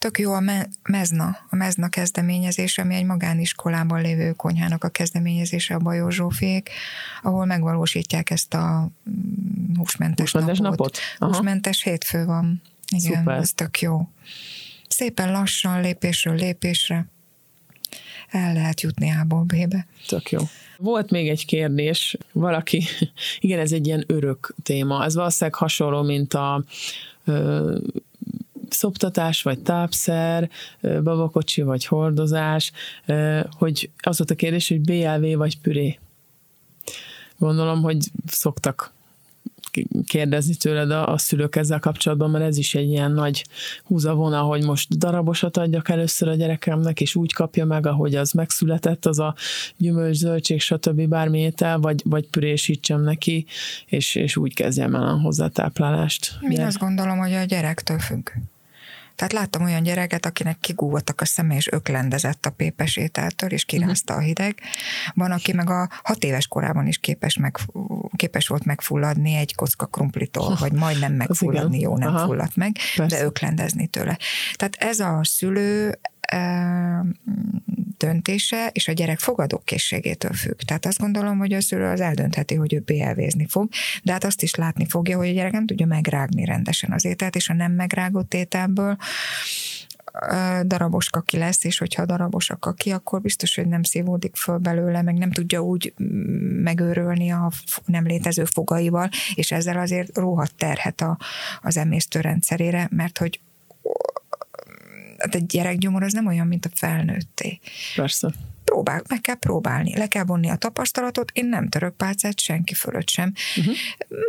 Tök jó a Mezna, a Mezna kezdeményezés, ami egy magániskolában lévő konyhának a kezdeményezése a Bajó Zsófék, ahol megvalósítják ezt a mm, húsmentes, húsmentes napot. napot? Aha. Húsmentes hétfő van. Igen, Szuper. ez tök jó. Szépen lassan, lépésről lépésre el lehet jutni A-ból B-be. Tök jó. Volt még egy kérdés, valaki, igen, ez egy ilyen örök téma, ez valószínűleg hasonló, mint a szoptatás, vagy tápszer, babakocsi, vagy hordozás, hogy az volt a kérdés, hogy BLV vagy püré. Gondolom, hogy szoktak kérdezni tőled a, a szülők ezzel kapcsolatban, mert ez is egy ilyen nagy húzavona, hogy most darabosat adjak először a gyerekemnek, és úgy kapja meg, ahogy az megszületett, az a gyümölcs, zöldség, stb. bármi étel, vagy, vagy pürésítsem neki, és, és úgy kezdjem el a hozzátáplálást. Én azt gondolom, hogy a gyerektől függ. Tehát láttam olyan gyereket, akinek kigúvottak a szeme, és öklendezett a pépes ételtől, és kirázta a hideg. Van, aki meg a hat éves korában is képes, meg, képes volt megfulladni egy kocka krumplitól, vagy majdnem megfulladni, jó, nem Aha. fulladt meg, Persze. de öklendezni tőle. Tehát ez a szülő döntése és a gyerek fogadókészségétől függ. Tehát azt gondolom, hogy a szülő az eldöntheti, hogy ő BLV-zni fog, de hát azt is látni fogja, hogy a gyerek nem tudja megrágni rendesen az ételt, és a nem megrágott ételből darabos kaki lesz, és hogyha darabos a kaki, akkor biztos, hogy nem szívódik föl belőle, meg nem tudja úgy megőrölni a nem létező fogaival, és ezzel azért róhat terhet a, az emésztőrendszerére, mert hogy hát egy gyerekgyomor az nem olyan, mint a felnőtté. Persze. Próbál, meg kell próbálni, le kell vonni a tapasztalatot, én nem török pálcát senki fölött sem. Uh-huh.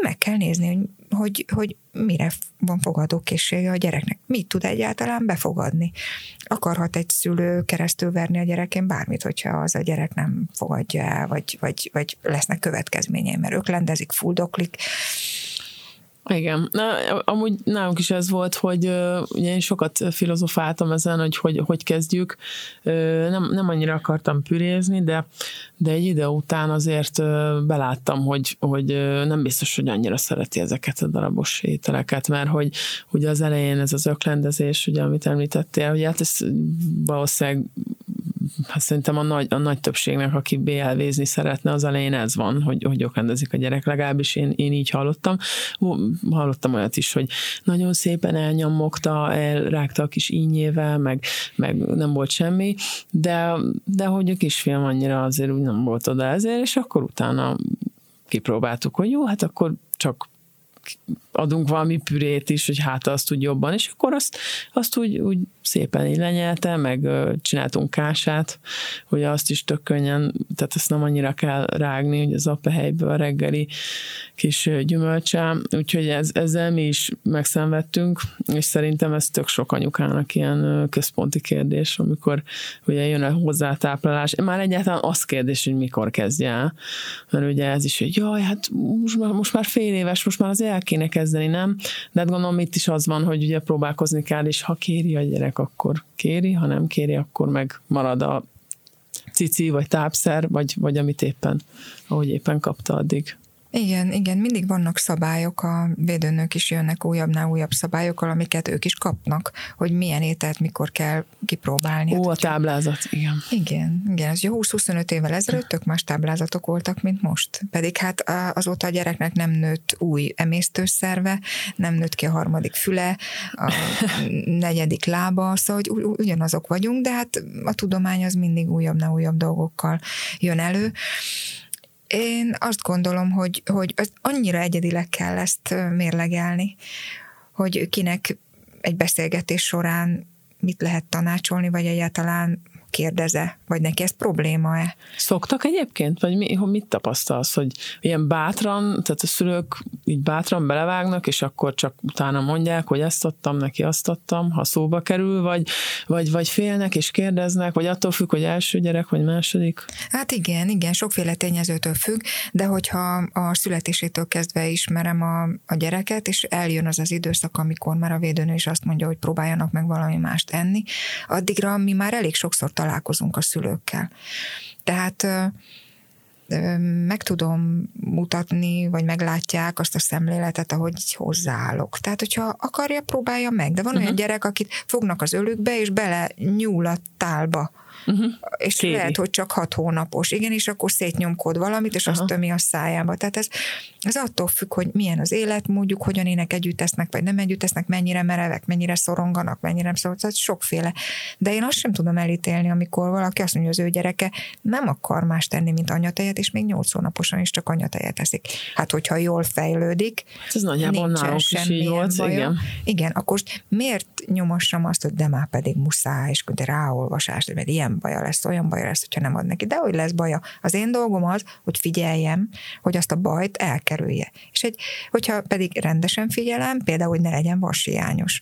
Meg kell nézni, hogy, hogy, hogy mire van fogadókészsége a gyereknek. Mit tud egyáltalán befogadni? Akarhat egy szülő keresztül verni a gyerekén bármit, hogyha az a gyerek nem fogadja el, vagy, vagy, vagy lesznek következményei, mert ők lendezik, fuldoklik igen, Na, amúgy nálunk is ez volt, hogy uh, ugye én sokat filozofáltam ezen, hogy hogy, hogy kezdjük. Uh, nem, nem annyira akartam pürézni, de, de egy ide után azért uh, beláttam, hogy, hogy uh, nem biztos, hogy annyira szereti ezeket a darabos ételeket, mert hogy ugye az elején ez az öklendezés, ugye, amit említettél, hogy hát ez valószínűleg hát szerintem a nagy, a nagy többségnek, aki BLV-zni szeretne, az elején ez van, hogy, hogy okrendezik a gyerek, legalábbis én, én így hallottam. Hallottam olyat is, hogy nagyon szépen elnyomogta, elrágta a kis ínyével, meg, meg nem volt semmi, de, de hogy a kisfiam annyira azért úgy nem volt oda ezért, és akkor utána kipróbáltuk, hogy jó, hát akkor csak adunk valami pürét is, hogy hát azt úgy jobban, és akkor azt, azt úgy, úgy szépen így lenyelte, meg csináltunk kását, hogy azt is tök könnyen, tehát ezt nem annyira kell rágni, hogy az apehelyből a reggeli kis gyümölcsám, úgyhogy ez, ezzel mi is megszenvedtünk, és szerintem ez tök sok anyukának ilyen központi kérdés, amikor ugye jön a hozzátáplálás. Már egyáltalán az kérdés, hogy mikor kezdje el, mert ugye ez is, hogy jaj, hát most már, most már fél éves, most már az el kéne kezdeni, nem? De hát gondolom itt is az van, hogy ugye próbálkozni kell, és ha kéri a gyerek, akkor kéri, ha nem kéri, akkor meg marad a cici, vagy tápszer, vagy, vagy amit éppen, ahogy éppen kapta addig. Igen, igen, mindig vannak szabályok, a védőnők is jönnek újabbnál újabb szabályokkal, amiket ők is kapnak, hogy milyen ételt mikor kell kipróbálni. Ó, a táblázat, igen. Igen, igen, ez 20-25 évvel ezelőtt tök más táblázatok voltak, mint most. Pedig hát azóta a gyereknek nem nőtt új emésztőszerve, nem nőtt ki a harmadik füle, a negyedik lába, szóval hogy ugyanazok vagyunk, de hát a tudomány az mindig újabbnál újabb dolgokkal jön elő. Én azt gondolom, hogy, hogy az annyira egyedileg kell ezt mérlegelni, hogy kinek egy beszélgetés során mit lehet tanácsolni, vagy egyáltalán megkérdeze, vagy neki ez probléma-e. Szoktak egyébként? Vagy mi, mit tapasztalsz, hogy ilyen bátran, tehát a szülők így bátran belevágnak, és akkor csak utána mondják, hogy ezt adtam, neki azt adtam, ha szóba kerül, vagy, vagy, vagy félnek és kérdeznek, vagy attól függ, hogy első gyerek, vagy második? Hát igen, igen, sokféle tényezőtől függ, de hogyha a születésétől kezdve ismerem a, a gyereket, és eljön az az időszak, amikor már a védőnő is azt mondja, hogy próbáljanak meg valami mást enni, addigra mi már elég sokszor találkozunk a szülőkkel. Tehát meg tudom mutatni, vagy meglátják azt a szemléletet, ahogy így hozzáállok. Tehát, hogyha akarja, próbálja meg. De van uh-huh. olyan gyerek, akit fognak az ölükbe, és bele nyúl a tálba uh-huh. és Kéri. lehet, hogy csak hat hónapos. Igen, és akkor szétnyomkod valamit, és Aha. azt tömi a szájába. Tehát ez, ez attól függ, hogy milyen az életmódjuk, hogyan ének együtt esznek, vagy nem együtt esznek, mennyire merevek, mennyire szoronganak, mennyire nem szorong, tehát sokféle. De én azt sem tudom elítélni, amikor valaki azt mondja, hogy az ő gyereke nem akar más tenni, mint anyatejet, és még nyolc hónaposan is csak anyatejet eszik. Hát, hogyha jól fejlődik, hát ez nagyjából is így volt, baja. igen. Igen, akkor miért nyomassam azt, hogy de már pedig muszáj, és de ráolvasás, mert ilyen ilyen baja lesz, olyan baja lesz, hogyha nem ad neki. De hogy lesz baja. Az én dolgom az, hogy figyeljem, hogy azt a bajt elkerülje. És egy, hogyha pedig rendesen figyelem, például, hogy ne legyen vashiányos.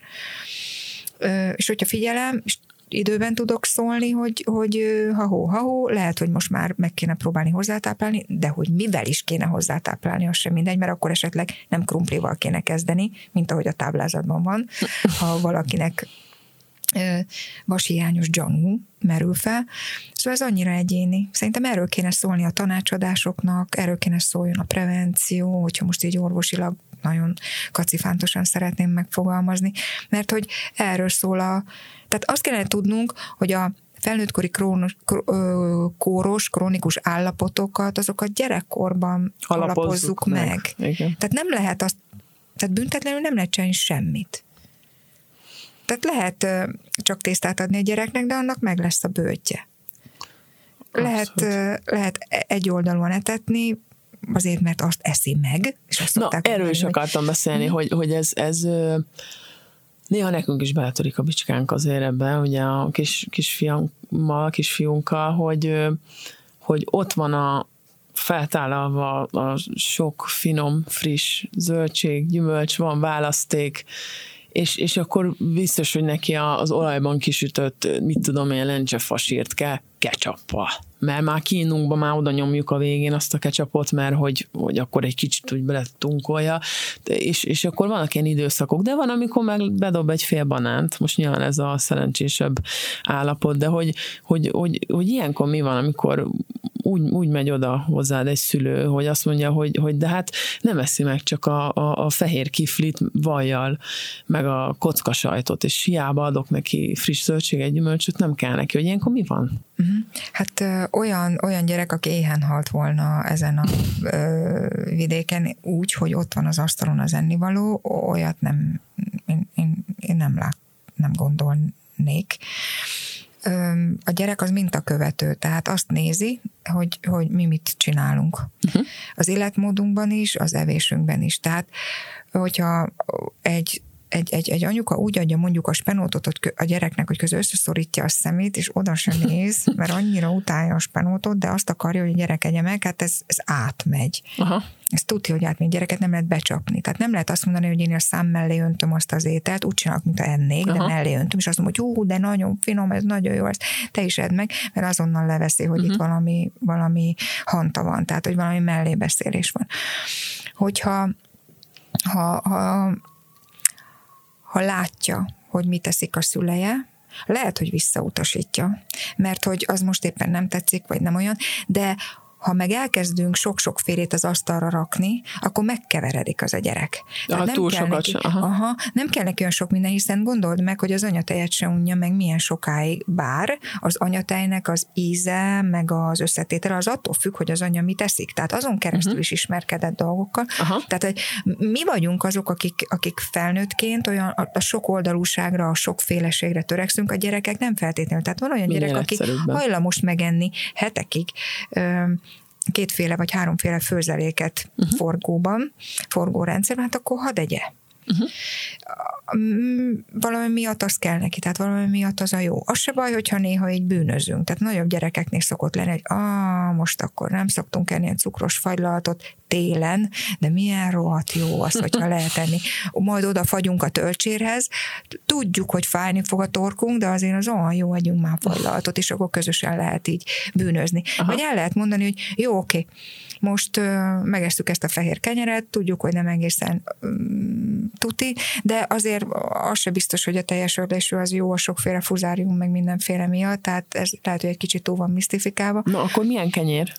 És hogyha figyelem, és időben tudok szólni, hogy, hogy ha-hó, ha-hó, lehet, hogy most már meg kéne próbálni hozzátáplálni, de hogy mivel is kéne hozzátáplálni, az sem mindegy, mert akkor esetleg nem krumplival kéne kezdeni, mint ahogy a táblázatban van. Ha valakinek vashiányos gyanú merül fel. Szóval ez annyira egyéni. Szerintem erről kéne szólni a tanácsadásoknak, erről kéne szóljon a prevenció, hogyha most így orvosilag nagyon kacifántosan szeretném megfogalmazni, mert hogy erről szól a... Tehát azt kellene tudnunk, hogy a felnőttkori krónos, kóros, krónikus állapotokat, azokat gyerekkorban alapozzuk, alapozzuk meg. meg. Igen. Tehát nem lehet azt, tehát büntetlenül nem lehet csinálni semmit. Tehát lehet csak tésztát adni a gyereknek, de annak meg lesz a bőtje. Lehet, lehet e-, egy oldalon etetni, azért, mert azt eszi meg. És azt Na, erről is akartam beszélni, hogy, hogy ez, ez néha nekünk is beletörik a bicskánk azért ebben, ugye a kis, kisfiammal, kisfiunkkal, hogy, hogy ott van a, feltállalva a sok finom, friss zöldség, gyümölcs, van választék, és, és akkor biztos, hogy neki az olajban kisütött, mit tudom én, lencsefasírt kell ketchuppal. Mert már kínunkba már oda nyomjuk a végén azt a ketchupot, mert hogy, hogy akkor egy kicsit úgy beletunkolja, és, és akkor vannak ilyen időszakok, de van, amikor meg bedob egy fél banánt, most nyilván ez a szerencsésebb állapot, de hogy, hogy, hogy, hogy ilyenkor mi van, amikor úgy, úgy megy oda hozzád egy szülő, hogy azt mondja, hogy, hogy de hát nem eszi meg csak a, a, a fehér kiflit vajjal, meg a kocka sajtot, és hiába adok neki friss zöldséget, gyümölcsöt, nem kell neki, hogy ilyenkor mi van? Uh-huh. Hát olyan, olyan gyerek, aki éhen halt volna ezen a ö, vidéken úgy, hogy ott van az asztalon az ennivaló, olyat nem, én, én, én nem lát, nem gondolnék a gyerek az mintakövető, tehát azt nézi, hogy, hogy mi mit csinálunk. Uh-huh. Az életmódunkban is, az evésünkben is. Tehát, hogyha egy egy, egy, egy anyuka úgy adja mondjuk a spenótot a gyereknek, hogy közül összeszorítja a szemét, és oda sem néz, mert annyira utálja a spenótot, de azt akarja, hogy a gyerek egye meg, hát ez, ez átmegy. Aha. Ez tudja, hogy átmegy, gyereket nem lehet becsapni. Tehát nem lehet azt mondani, hogy én a szám mellé öntöm azt az ételt, úgy csinálok, mint a ennék, Aha. de mellé öntöm, és azt mondom, hogy jó, de nagyon finom, ez nagyon jó, ezt te is edd meg, mert azonnal leveszi, hogy uh-huh. itt mhm. valami, valami hanta van, tehát hogy valami mellébeszélés van. Hogyha ha, ha ha látja, hogy mit teszik a szüleje, lehet, hogy visszautasítja, mert hogy az most éppen nem tetszik, vagy nem olyan, de ha meg elkezdünk sok-sok félét az asztalra rakni, akkor megkeveredik az a gyerek. Tehát nem túl kell sokat neki, aha. aha. Nem kell neki olyan sok minden, hiszen gondold meg, hogy az anyatejet se unja meg milyen sokáig, bár az anyatejnek az íze, meg az összetétele az attól függ, hogy az anya mit eszik. Tehát azon keresztül uh-huh. is ismerkedett dolgokkal. Aha. Tehát, hogy mi vagyunk azok, akik, akik felnőttként olyan a, a sok oldalúságra, a sokféleségre törekszünk, a gyerekek nem feltétlenül. Tehát van olyan Minél gyerek, aki hajlamos megenni hetekig kétféle vagy háromféle főzeléket uh-huh. forgóban, forgórendszerben, hát akkor hadd egye. Uh-huh. valami miatt az kell neki, tehát valami miatt az a jó. Az se baj, hogyha néha így bűnözünk. Tehát nagyobb gyerekeknél szokott lenni, hogy ah, most akkor nem szoktunk enni cukros fagylalatot télen, de milyen rohadt jó az, hogyha lehet enni. Majd oda fagyunk a tölcsérhez, tudjuk, hogy fájni fog a torkunk, de azért az olyan jó, adjunk már fagylalatot, és akkor közösen lehet így bűnözni. Aha. Vagy el lehet mondani, hogy jó, oké, most megesztük ezt a fehér kenyeret, tudjuk, hogy nem egészen um, tuti, de azért az se biztos, hogy a teljes ördésű az jó a sokféle fuzárium, meg mindenféle miatt, tehát ez lehet, hogy egy kicsit túl van misztifikálva. Na, akkor milyen kenyér?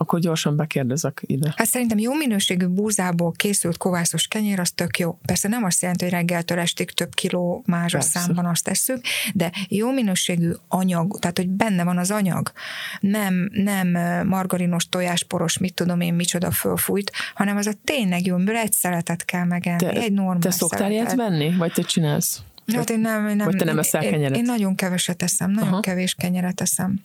Akkor gyorsan bekérdezek ide. Hát szerintem jó minőségű búzából készült kovászos kenyér, az tök jó. Persze nem azt jelenti, hogy reggeltől estig több kiló más a számban azt tesszük, de jó minőségű anyag, tehát hogy benne van az anyag. Nem, nem margarinos, tojásporos, mit tudom én, micsoda fölfújt, hanem az a tényleg jó, amiből egy szeletet kell megenni, te, egy normál Te szoktál ilyet venni, vagy te csinálsz? Hát én nem, én nem, vagy te nem eszel kenyeret? Én, én nagyon keveset eszem, nagyon Aha. kevés kenyeret eszem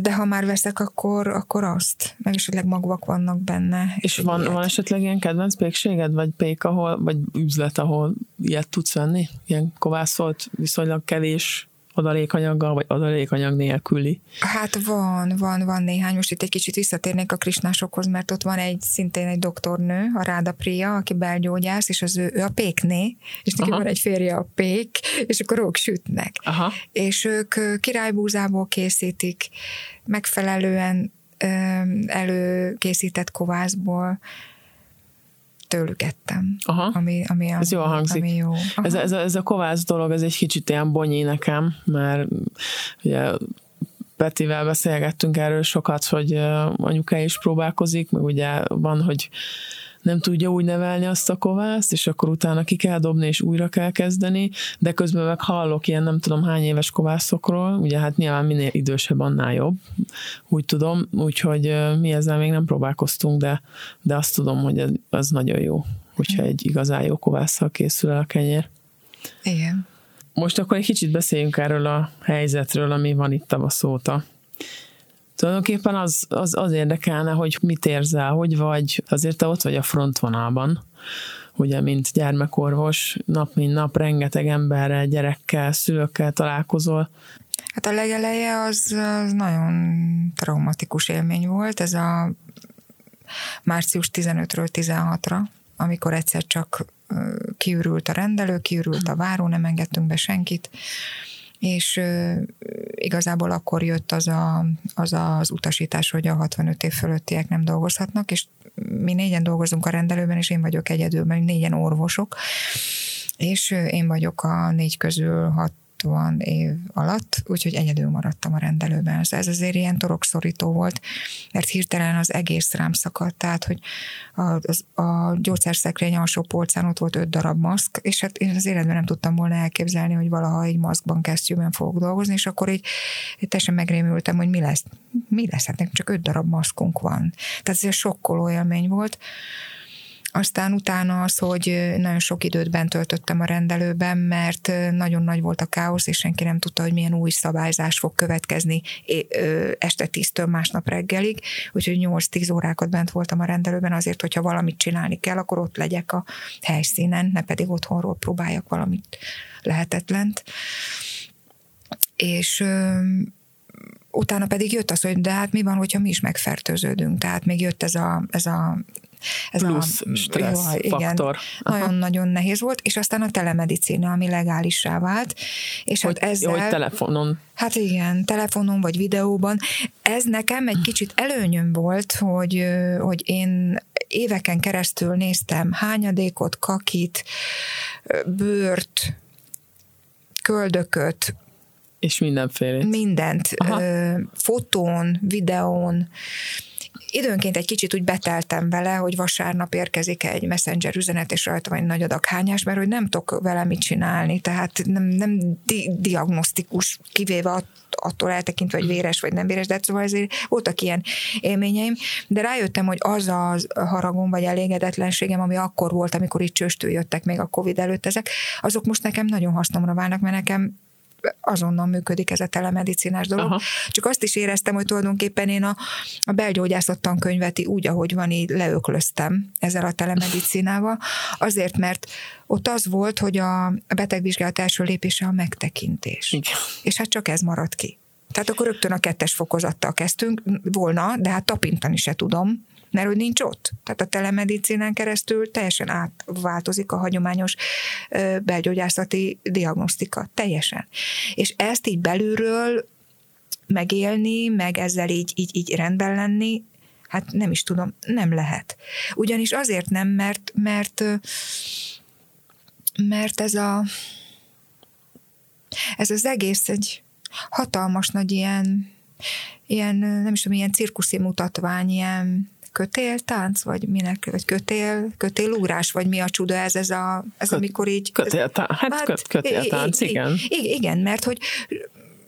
de ha már veszek, akkor, akkor azt, meg esetleg magvak vannak benne. És, van, van esetleg ilyen kedvenc pékséged, vagy pék, ahol, vagy üzlet, ahol ilyet tudsz venni? Ilyen kovászolt, viszonylag kevés adalékanyaggal, vagy adalékanyag nélküli? Hát van, van, van néhány. Most itt egy kicsit visszatérnék a krisnásokhoz, mert ott van egy szintén egy doktornő, a Ráda Priya, aki belgyógyász, és az ő, ő a pékné, és neki Aha. van egy férje a pék, és akkor ők sütnek. Aha. És ők királybúzából készítik, megfelelően előkészített kovászból, tőlük ettem. Aha. Ami, ami a, ez jó hangzik. Ami jó. Ez, ez, a, ez a kovász dolog, ez egy kicsit ilyen bonyi nekem, mert ugye Petivel beszélgettünk erről sokat, hogy anyuká is próbálkozik, meg ugye van, hogy nem tudja úgy nevelni azt a kovászt, és akkor utána ki kell dobni, és újra kell kezdeni, de közben meg hallok ilyen nem tudom hány éves kovászokról, ugye hát nyilván minél idősebb, annál jobb, úgy tudom, úgyhogy mi ezzel még nem próbálkoztunk, de, de azt tudom, hogy ez, az nagyon jó, hogyha egy igazán jó kovásszal készül el a kenyér. Igen. Most akkor egy kicsit beszéljünk erről a helyzetről, ami van itt tavasz óta. Tulajdonképpen az, az, az érdekelne, hogy mit érzel, hogy vagy, azért te ott vagy a frontvonalban, ugye, mint gyermekorvos, nap mint nap rengeteg emberrel, gyerekkel, szülőkkel találkozol. Hát a legeleje az, az nagyon traumatikus élmény volt, ez a március 15-ről 16-ra, amikor egyszer csak kiürült a rendelő, kiürült a váró, nem engedtünk be senkit, és igazából akkor jött az, a, az az utasítás, hogy a 65 év fölöttiek nem dolgozhatnak, és mi négyen dolgozunk a rendelőben, és én vagyok egyedül, mert négyen orvosok, és én vagyok a négy közül hat 60 év alatt, úgyhogy egyedül maradtam a rendelőben. Ez azért ilyen torokszorító volt, mert hirtelen az egész rám szakadt, tehát, hogy a, a gyógyszerszekrény alsó polcán ott volt öt darab maszk, és hát én az életben nem tudtam volna elképzelni, hogy valaha egy maszkban kesztyűben fogok dolgozni, és akkor így, így teljesen megrémültem, hogy mi lesz. Mi lesz? Hát nekünk csak öt darab maszkunk van. Tehát ez egy sokkoló élmény volt. Aztán utána az, hogy nagyon sok időt bent töltöttem a rendelőben, mert nagyon nagy volt a káosz, és senki nem tudta, hogy milyen új szabályzás fog következni este tíztől másnap reggelig, úgyhogy 8-10 órákat bent voltam a rendelőben azért, hogyha valamit csinálni kell, akkor ott legyek a helyszínen, ne pedig otthonról próbáljak valamit lehetetlent. És utána pedig jött az, hogy de hát mi van, hogyha mi is megfertőződünk. Tehát még jött ez a, ez a ez Plusz a, stressz igen, faktor. Nagyon-nagyon nehéz volt, és aztán a telemedicina, ami legálissá vált. És hogy, hát ezzel, hogy telefonon. Hát igen, telefonon vagy videóban. Ez nekem egy kicsit előnyöm volt, hogy, hogy én éveken keresztül néztem hányadékot, kakit, bőrt, köldököt, és mindenféle. Mindent. Aha. Fotón, videón, időnként egy kicsit úgy beteltem vele, hogy vasárnap érkezik egy messenger üzenet, és rajta van egy nagy adag hányás, mert hogy nem tudok vele mit csinálni, tehát nem, nem di- diagnosztikus, kivéve attól eltekintve, hogy véres vagy nem véres, de szóval ezért voltak ilyen élményeim, de rájöttem, hogy az a haragom vagy elégedetlenségem, ami akkor volt, amikor itt csőstől jöttek még a Covid előtt ezek, azok most nekem nagyon hasznomra válnak, mert nekem azonnal működik ez a telemedicinás dolog. Aha. Csak azt is éreztem, hogy tulajdonképpen én a, a belgyógyászat tankönyvet úgy, ahogy van, így leöklöztem ezzel a telemedicinával, azért, mert ott az volt, hogy a betegvizsgálat első lépése a megtekintés. Igen. És hát csak ez maradt ki. Tehát akkor rögtön a kettes fokozattal kezdtünk volna, de hát tapintani se tudom, mert hogy nincs ott. Tehát a telemedicinán keresztül teljesen átváltozik a hagyományos belgyógyászati diagnosztika. Teljesen. És ezt így belülről megélni, meg ezzel így, így, így rendben lenni, hát nem is tudom, nem lehet. Ugyanis azért nem, mert, mert, mert ez a ez az egész egy hatalmas nagy ilyen, ilyen nem is tudom, ilyen cirkuszi mutatvány, ilyen kötéltánc, vagy minek, vagy kötél, kötélugrás, vagy mi a csuda ez, ez, a, ez Köt, amikor így... Kötéltánc, hát, hát köt, kötéltánc, igen. Igen, mert hogy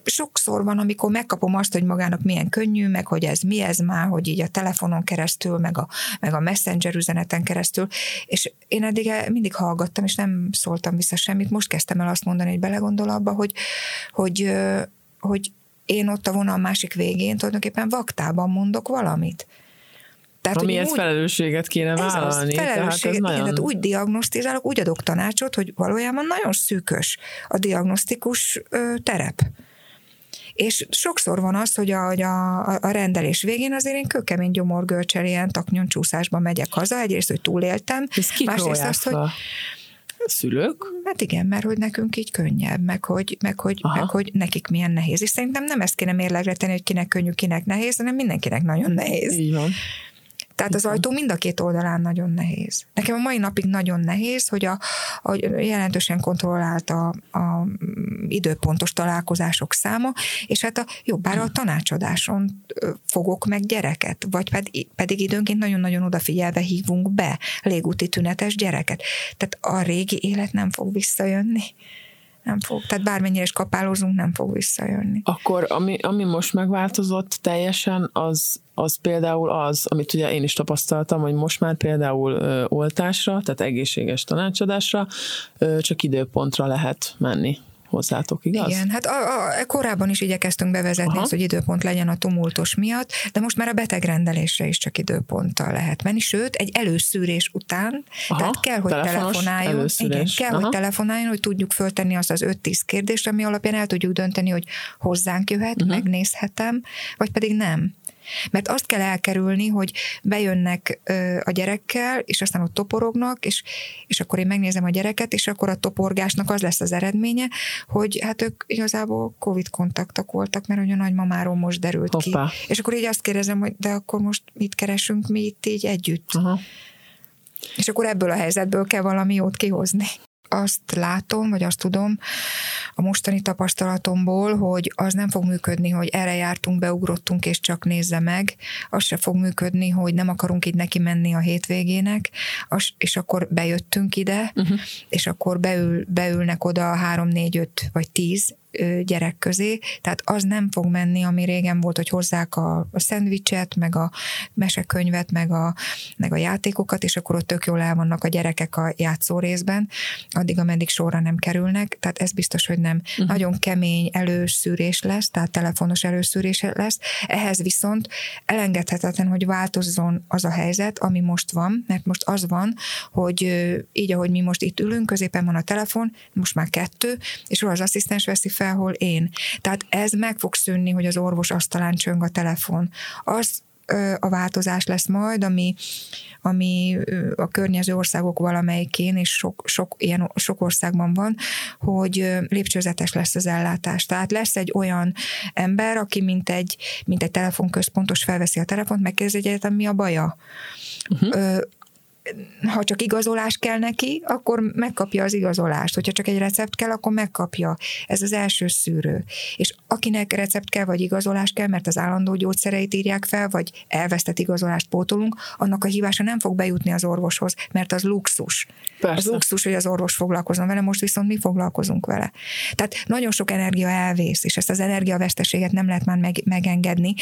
sokszor van, amikor megkapom azt, hogy magának milyen könnyű, meg hogy ez mi ez már, hogy így a telefonon keresztül, meg a, meg a messenger üzeneten keresztül, és én eddig mindig hallgattam, és nem szóltam vissza semmit, most kezdtem el azt mondani, hogy belegondol abba, hogy, hogy, hogy én ott a vonal másik végén tulajdonképpen vaktában mondok valamit. Tehát, Amiért úgy, felelősséget kéne vállalni. Ez felelősséget, tehát, ez nagyon... tehát úgy diagnosztizálok, úgy adok tanácsot, hogy valójában nagyon szűkös a diagnosztikus ö, terep. És sokszor van az, hogy a, hogy a, a rendelés végén azért én kőkemény gyomorgörcsel ilyen taknyon csúszásba megyek haza, egyrészt, hogy túléltem, másrészt azt, hogy szülők? Hát igen, mert hogy nekünk így könnyebb, meg hogy, meg hogy, meg hogy nekik milyen nehéz. És szerintem nem ezt kéne mérlegre tenni, hogy kinek könnyű, kinek nehéz, hanem mindenkinek nagyon nehéz. Így van. Tehát az ajtó mind a két oldalán nagyon nehéz. Nekem a mai napig nagyon nehéz, hogy a, a jelentősen kontrollált a, a időpontos találkozások száma, és hát a jobbára a tanácsadáson fogok meg gyereket, vagy pedig, pedig időnként nagyon-nagyon odafigyelve hívunk be légúti tünetes gyereket. Tehát a régi élet nem fog visszajönni nem fog. Tehát bármennyire is kapálózunk, nem fog visszajönni. Akkor ami, ami most megváltozott teljesen, az, az például az, amit ugye én is tapasztaltam, hogy most már például ö, oltásra, tehát egészséges tanácsadásra ö, csak időpontra lehet menni hozzátok, igaz? Igen, hát a, a, korábban is igyekeztünk bevezetni Aha. azt, hogy időpont legyen a tumultus miatt, de most már a betegrendelésre is csak időponttal lehet menni, sőt, egy előszűrés után, Aha, tehát kell, hogy telefonáljon, igen, kell, Aha. hogy telefonáljon, hogy tudjuk föltenni azt az 5-10 kérdést, ami alapján el tudjuk dönteni, hogy hozzánk jöhet, uh-huh. megnézhetem, vagy pedig nem. Mert azt kell elkerülni, hogy bejönnek a gyerekkel, és aztán ott toporognak, és, és akkor én megnézem a gyereket, és akkor a toporgásnak az lesz az eredménye, hogy hát ők igazából Covid kontaktok voltak, mert hogy a nagymamáról most derült Hoppá. ki. És akkor így azt kérdezem, hogy de akkor most mit keresünk mi itt így együtt? Aha. És akkor ebből a helyzetből kell valami jót kihozni azt látom, vagy azt tudom a mostani tapasztalatomból, hogy az nem fog működni, hogy erre jártunk, beugrottunk, és csak nézze meg. Az se fog működni, hogy nem akarunk így neki menni a hétvégének, az, és akkor bejöttünk ide, uh-huh. és akkor beül, beülnek oda három, négy, öt vagy tíz gyerek közé, tehát az nem fog menni, ami régen volt, hogy hozzák a, a szendvicset, meg a mesekönyvet, meg a, meg a játékokat, és akkor ott tök jól el vannak a gyerekek a játszó részben, addig, ameddig sorra nem kerülnek, tehát ez biztos, hogy nem. Uh-huh. Nagyon kemény előszűrés lesz, tehát telefonos előszűrés lesz, ehhez viszont elengedhetetlen, hogy változzon az a helyzet, ami most van, mert most az van, hogy így, ahogy mi most itt ülünk, középen van a telefon, most már kettő, és az asszisztens veszi fel, hol én. Tehát ez meg fog szűnni, hogy az orvos asztalán csöng a telefon. Az a változás lesz majd, ami, ami a környező országok valamelyikén, és sok, sok, ilyen, sok országban van, hogy lépcsőzetes lesz az ellátás. Tehát lesz egy olyan ember, aki mint egy, mint egy telefonközpontos felveszi a telefont, megkérdezi egyetem, mi a baja. Uh-huh ha csak igazolás kell neki, akkor megkapja az igazolást. Hogyha csak egy recept kell, akkor megkapja. Ez az első szűrő. És akinek recept kell, vagy igazolás kell, mert az állandó gyógyszereit írják fel, vagy elvesztett igazolást pótolunk, annak a hívása nem fog bejutni az orvoshoz, mert az luxus. Persze. Az luxus, hogy az orvos foglalkozna vele, most viszont mi foglalkozunk vele. Tehát nagyon sok energia elvész, és ezt az energiaveszteséget nem lehet már meg, megengedni,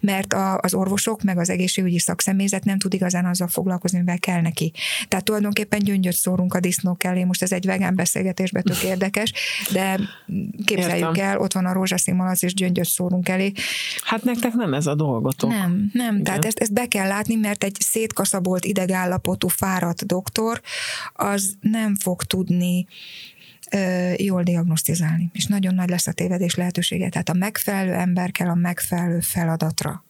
mert a, az orvosok, meg az egészségügyi szakszemélyzet nem tud igazán azzal foglalkozni, mivel kell neki. Tehát tulajdonképpen gyöngyöt szórunk a disznók elé, most ez egy vegán beszélgetésben tök érdekes, de képzeljük Értem. el, ott van a rózsaszín malac, és gyöngyöt szórunk elé. Hát nektek nem ez a dolgotok. Nem, nem. Igen. Tehát ezt, ezt be kell látni, mert egy szétkaszabolt idegállapotú fáradt doktor az nem fog tudni jól diagnosztizálni, és nagyon nagy lesz a tévedés lehetősége. Tehát a megfelelő ember kell a megfelelő feladatra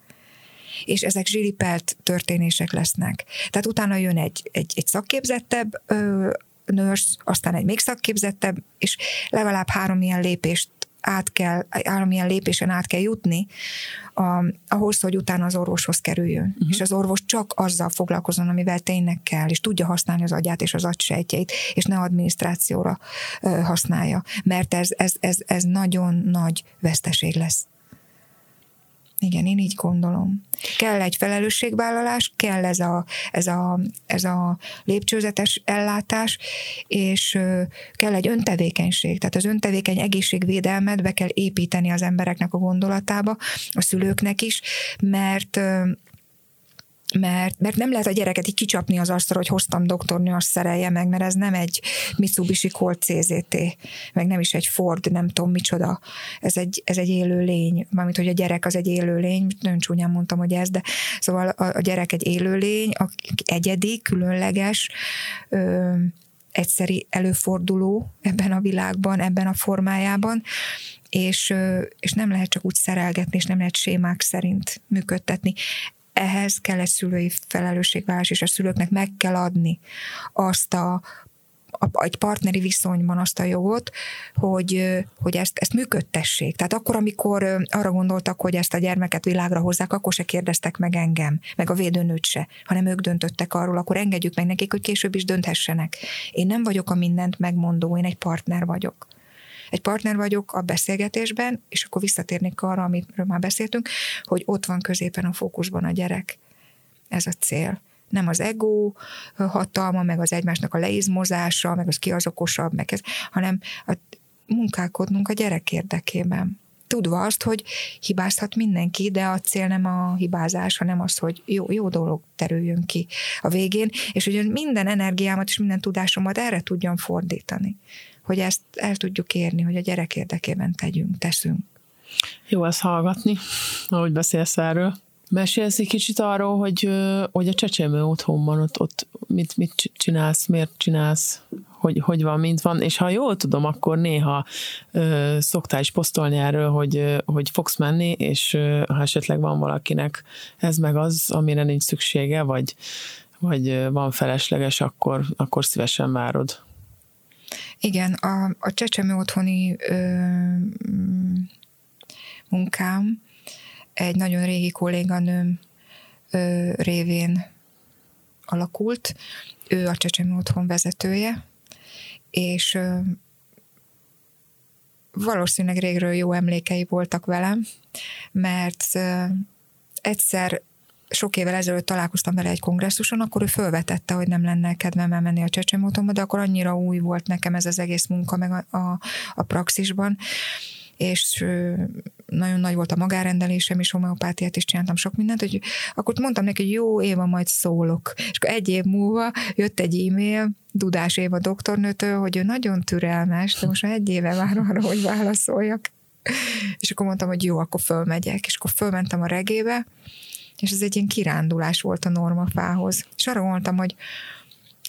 és ezek zsilipelt történések lesznek. Tehát utána jön egy, egy, egy szakképzettebb ö, nurse, aztán egy még szakképzettebb, és legalább három ilyen lépést át kell, valamilyen lépésen át kell jutni, a, ahhoz, hogy utána az orvoshoz kerüljön. Uh-huh. És az orvos csak azzal foglalkozon, amivel tényleg kell, és tudja használni az agyát és az agysejtjeit, és ne adminisztrációra ö, használja. Mert ez, ez, ez, ez nagyon nagy veszteség lesz. Igen, én így gondolom. Kell egy felelősségvállalás, kell ez a, ez a, ez a lépcsőzetes ellátás, és kell egy öntevékenység. Tehát az öntevékeny egészségvédelmet be kell építeni az embereknek a gondolatába, a szülőknek is, mert mert, mert nem lehet a gyereket így kicsapni az asztalra, hogy hoztam doktornő, azt szerelje meg, mert ez nem egy Mitsubishi Colt CZT, meg nem is egy Ford, nem tudom micsoda. Ez egy, ez egy élő lény, mármint, hogy a gyerek az egy élő lény, nagyon csúnyán mondtam, hogy ez, de szóval a, a gyerek egy élő lény, egyedi, különleges, ö, egyszeri előforduló ebben a világban, ebben a formájában, és, és nem lehet csak úgy szerelgetni, és nem lehet sémák szerint működtetni ehhez kell egy szülői felelősségvállás, és a szülőknek meg kell adni azt a egy partneri viszonyban azt a jogot, hogy, hogy ezt, ezt működtessék. Tehát akkor, amikor arra gondoltak, hogy ezt a gyermeket világra hozzák, akkor se kérdeztek meg engem, meg a védőnőt se, hanem ők döntöttek arról, akkor engedjük meg nekik, hogy később is dönthessenek. Én nem vagyok a mindent megmondó, én egy partner vagyok egy partner vagyok a beszélgetésben, és akkor visszatérnék arra, amiről már beszéltünk, hogy ott van középen a fókuszban a gyerek. Ez a cél nem az ego hatalma, meg az egymásnak a leizmozása, meg az ki az okosabb, meg ez, hanem a, munkálkodnunk a gyerek érdekében. Tudva azt, hogy hibázhat mindenki, de a cél nem a hibázás, hanem az, hogy jó, jó dolog terüljön ki a végén, és hogy minden energiámat és minden tudásomat erre tudjam fordítani hogy ezt el tudjuk érni, hogy a gyerek érdekében tegyünk, teszünk. Jó ezt hallgatni, ahogy beszélsz erről. Mesélsz egy kicsit arról, hogy, hogy a csecsemő otthonban ott, ott mit, mit csinálsz, miért csinálsz, hogy, hogy van, mint van, és ha jól tudom, akkor néha ö, szoktál is posztolni erről, hogy, hogy fogsz menni, és ö, ha esetleg van valakinek ez meg az, amire nincs szüksége, vagy, vagy van felesleges, akkor, akkor szívesen várod. Igen, a, a csecsemő otthoni ö, munkám egy nagyon régi kolléganőm ö, révén alakult. Ő a csecsemő otthon vezetője, és ö, valószínűleg régről jó emlékei voltak velem, mert ö, egyszer sok évvel ezelőtt találkoztam vele egy kongresszuson, akkor ő felvetette, hogy nem lenne kedvem elmenni a csecsemótomba, de akkor annyira új volt nekem ez az egész munka meg a, a, a praxisban, és nagyon nagy volt a magárendelésem, és homeopátiát is csináltam sok mindent, hogy akkor mondtam neki, hogy jó, Éva, majd szólok. És akkor egy év múlva jött egy e-mail, Dudás Éva doktornőtől, hogy ő nagyon türelmes, de most már egy éve vár arra, hogy válaszoljak. És akkor mondtam, hogy jó, akkor fölmegyek. És akkor fölmentem a regébe, és ez egy ilyen kirándulás volt a normafához. És arra gondoltam, hogy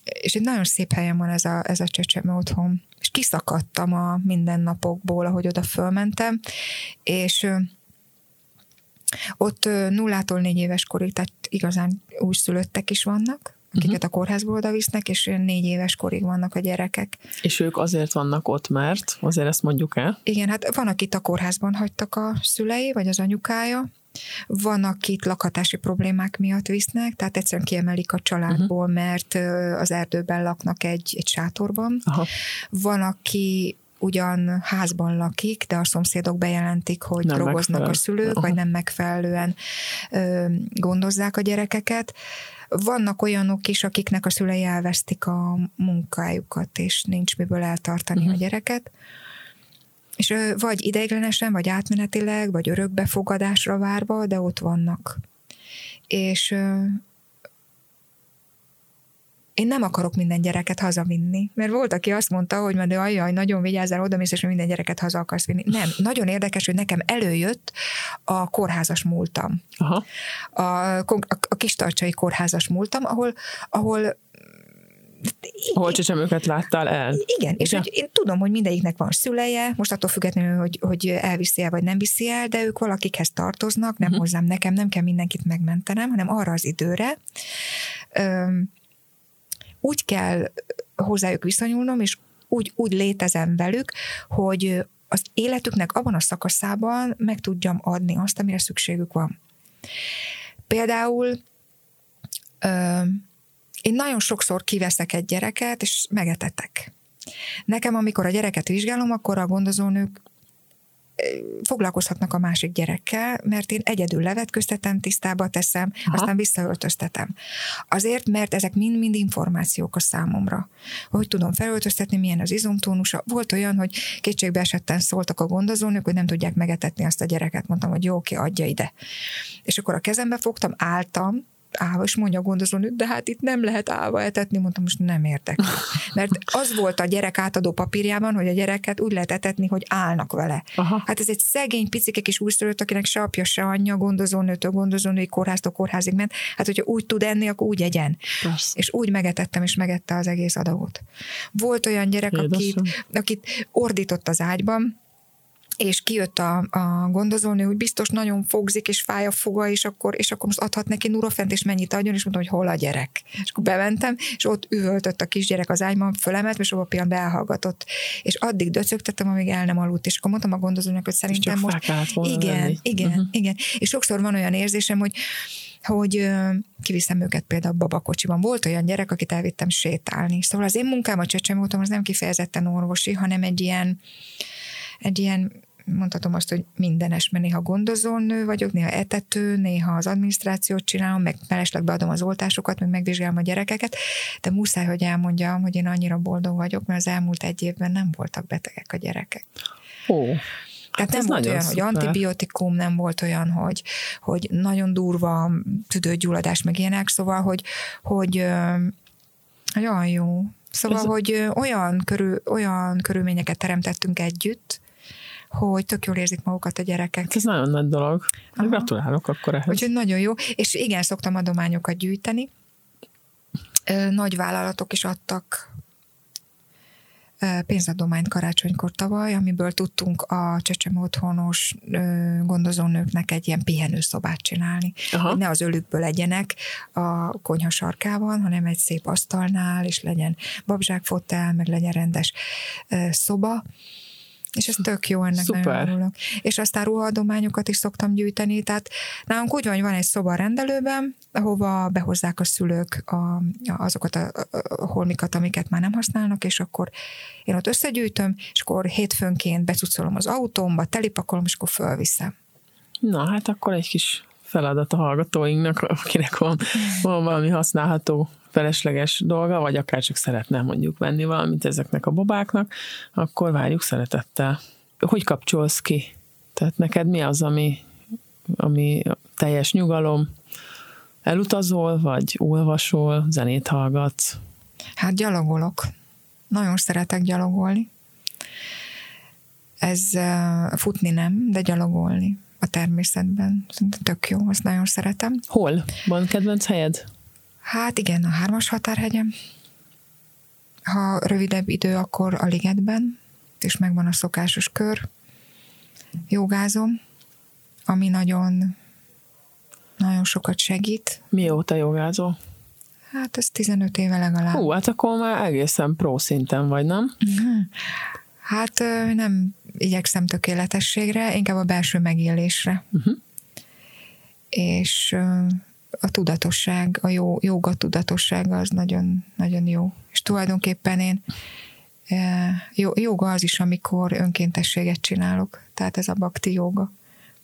és egy nagyon szép helyen van ez a, ez a csecsemő otthon. És kiszakadtam a mindennapokból, ahogy oda fölmentem, és ott nullától négy éves korig, tehát igazán újszülöttek is vannak, akiket uh-huh. a kórházból oda visznek, és négy éves korig vannak a gyerekek. És ők azért vannak ott, mert azért ezt mondjuk el? Igen, hát van, akit a kórházban hagytak a szülei, vagy az anyukája, van, akit lakhatási problémák miatt visznek, tehát egyszerűen kiemelik a családból, uh-huh. mert az erdőben laknak egy, egy sátorban. Aha. Van, aki ugyan házban lakik, de a szomszédok bejelentik, hogy nem drogoznak megfelelő. a szülők, Aha. vagy nem megfelelően ö, gondozzák a gyerekeket. Vannak olyanok is, akiknek a szülei elvesztik a munkájukat, és nincs miből eltartani uh-huh. a gyereket. És vagy ideiglenesen, vagy átmenetileg, vagy örökbefogadásra várva, de ott vannak. És én nem akarok minden gyereket hazavinni. Mert volt, aki azt mondta, hogy majd ajaj, nagyon vigyázzál, oda mész, és minden gyereket haza akarsz vinni. Nem, nagyon érdekes, hogy nekem előjött a kórházas múltam. Aha. A, a, a kistarcsai kórházas múltam, ahol, ahol Hol csecsemőket láttál el? Igen, és hogy én tudom, hogy mindegyiknek van szüleje, most attól függetlenül, hogy, hogy elviszi el, vagy nem viszi el, de ők valakikhez tartoznak, nem uh-huh. hozzám, nekem nem kell mindenkit megmentenem, hanem arra az időre, öm, úgy kell hozzájuk viszonyulnom, és úgy, úgy létezem velük, hogy az életüknek abban a szakaszában meg tudjam adni azt, amire szükségük van. Például ö, én nagyon sokszor kiveszek egy gyereket, és megetetek. Nekem, amikor a gyereket vizsgálom, akkor a gondozónők foglalkozhatnak a másik gyerekkel, mert én egyedül levetköztetem, tisztába teszem, Aha. aztán visszaöltöztetem. Azért, mert ezek mind-mind információk a számomra. Hogy tudom felöltöztetni, milyen az izomtónusa. Volt olyan, hogy kétségbe esetten szóltak a gondozónők, hogy nem tudják megetetni azt a gyereket. Mondtam, hogy jó, oké, adja ide. És akkor a kezembe fogtam, álltam, állva, és mondja a gondozónő, de hát itt nem lehet állva etetni, mondtam, most nem értek. Mert az volt a gyerek átadó papírjában, hogy a gyereket úgy lehet etetni, hogy állnak vele. Aha. Hát ez egy szegény picike kis újszülött, akinek se apja, se anyja, gondozónőtől, gondozónői kórháztól kórházig ment. Hát, hogyha úgy tud enni, akkor úgy egyen. Persze. És úgy megetettem, és megette az egész adagot. Volt olyan gyerek, akit, akit ordított az ágyban, és kijött a, a gondozónő, hogy biztos nagyon fogzik, és fáj a foga, és akkor, és akkor most adhat neki nurofent, és mennyit adjon, és mondtam, hogy hol a gyerek. És akkor bementem, és ott üvöltött a kisgyerek az ágyban, fölemelt, és abban pillanatban elhallgatott. És addig döcögtettem, amíg el nem aludt, és akkor mondtam a gondozónak, hogy szerintem most... Igen, lenni. igen, uh-huh. igen. És sokszor van olyan érzésem, hogy hogy kiviszem őket például babakocsiban. Volt olyan gyerek, akit elvittem sétálni. Szóval az én munkám a csecsemő voltam, az nem kifejezetten orvosi, hanem egy ilyen, egy ilyen mondhatom azt, hogy mindenes, mert néha gondozónő vagyok, néha etető, néha az adminisztrációt csinálom, meg mellesleg beadom az oltásokat, meg megvizsgálom a gyerekeket, de muszáj, hogy elmondjam, hogy én annyira boldog vagyok, mert az elmúlt egy évben nem voltak betegek a gyerekek. Ó. Tehát hát nem volt olyan, szuper. hogy antibiotikum, nem volt olyan, hogy, hogy nagyon durva tüdőgyulladás, meg ilyenek, szóval, hogy, hogy, hogy olyan jó. Szóval, Ez... hogy olyan, körül, olyan körülményeket teremtettünk együtt, hogy tök jól érzik magukat a gyerekek. Ez nagyon nagy dolog. Aha. Gratulálok akkor ehhez. Úgyhogy nagyon jó. És igen, szoktam adományokat gyűjteni. Nagy vállalatok is adtak pénzadományt karácsonykor tavaly, amiből tudtunk a csecsemő otthonos gondozónőknek egy ilyen pihenőszobát csinálni. Aha. Ne az ölükből legyenek a konyha sarkában, hanem egy szép asztalnál, és legyen babzsákfotel, meg legyen rendes szoba és ez tök jó, ennek Szuper. nagyon örülök. És aztán ruhaadományokat is szoktam gyűjteni, tehát nálunk úgy van, van egy szoba a rendelőben, ahova behozzák a szülők a, azokat a, a holmikat, amiket már nem használnak, és akkor én ott összegyűjtöm, és akkor hétfőnként becucolom az autómba, telipakolom, és akkor fölviszem. Na, hát akkor egy kis feladat a hallgatóinknak, akinek van, van valami használható felesleges dolga, vagy akár csak szeretne mondjuk venni valamit ezeknek a babáknak, akkor várjuk szeretettel. Hogy kapcsolsz ki? Tehát neked mi az, ami, ami teljes nyugalom? Elutazol, vagy olvasol, zenét hallgatsz? Hát gyalogolok. Nagyon szeretek gyalogolni. Ez futni nem, de gyalogolni a természetben. Tök jó, azt nagyon szeretem. Hol? Van kedvenc helyed? Hát igen, a hármas határhegyem. Ha rövidebb idő, akkor a ligetben, és megvan a szokásos kör. Jogázom, ami nagyon, nagyon sokat segít. Mióta jogázol? Hát ez 15 éve legalább. Hú, hát akkor már egészen pro szinten vagy, nem? Mhm. Hát nem igyekszem tökéletességre, inkább a belső megélésre. Uh-huh. És a tudatosság, a jó, joga tudatossága az nagyon, nagyon jó. És tulajdonképpen én Joga az is, amikor önkéntességet csinálok, tehát ez a bakti joga.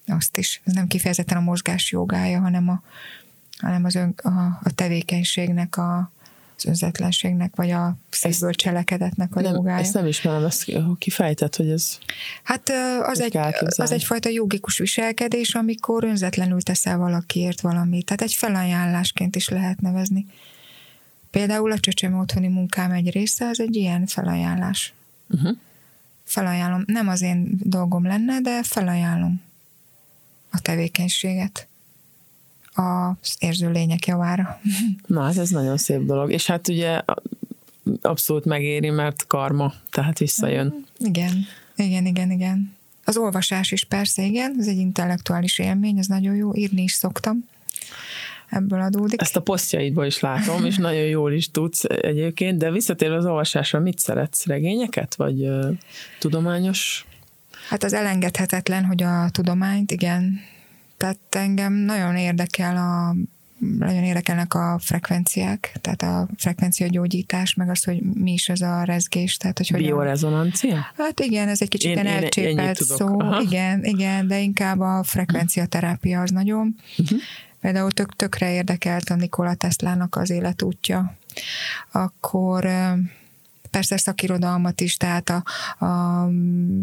Azt is. Ez nem kifejezetten a mozgás jogája, hanem a, hanem az ön, a, a tevékenységnek a, az önzetlenségnek, vagy a szívből cselekedetnek a nem, jogája. Ezt nem ismerem, ezt kifejtett, hogy ez... Hát az, egy, az egyfajta jogikus viselkedés, amikor önzetlenül teszel valakiért valamit. Tehát egy felajánlásként is lehet nevezni. Például a csöcsöm otthoni munkám egy része, az egy ilyen felajánlás. Uh-huh. Felajánlom. Nem az én dolgom lenne, de felajánlom a tevékenységet az érző lények javára. Na, hát ez nagyon szép dolog. És hát ugye abszolút megéri, mert karma, tehát visszajön. Igen, igen, igen, igen. Az olvasás is persze, igen, ez egy intellektuális élmény, ez nagyon jó, írni is szoktam ebből adódik. Ezt a posztjaidból is látom, és nagyon jól is tudsz egyébként, de visszatérve az olvasásra, mit szeretsz? Regényeket, vagy uh, tudományos? Hát az elengedhetetlen, hogy a tudományt, igen, tehát engem nagyon érdekel a nagyon érdekelnek a frekvenciák, tehát a frekvencia gyógyítás, meg az, hogy mi is ez a rezgés. Tehát, hogy Biorezonancia? Hát igen, ez egy kicsit én, én elcsépelt szó. Aha. Igen, igen, de inkább a frekvenciaterápia az nagyon. Uh-huh. Például tök, tökre érdekelt a Nikola Teslának az életútja. Akkor persze szakirodalmat is, tehát a, a,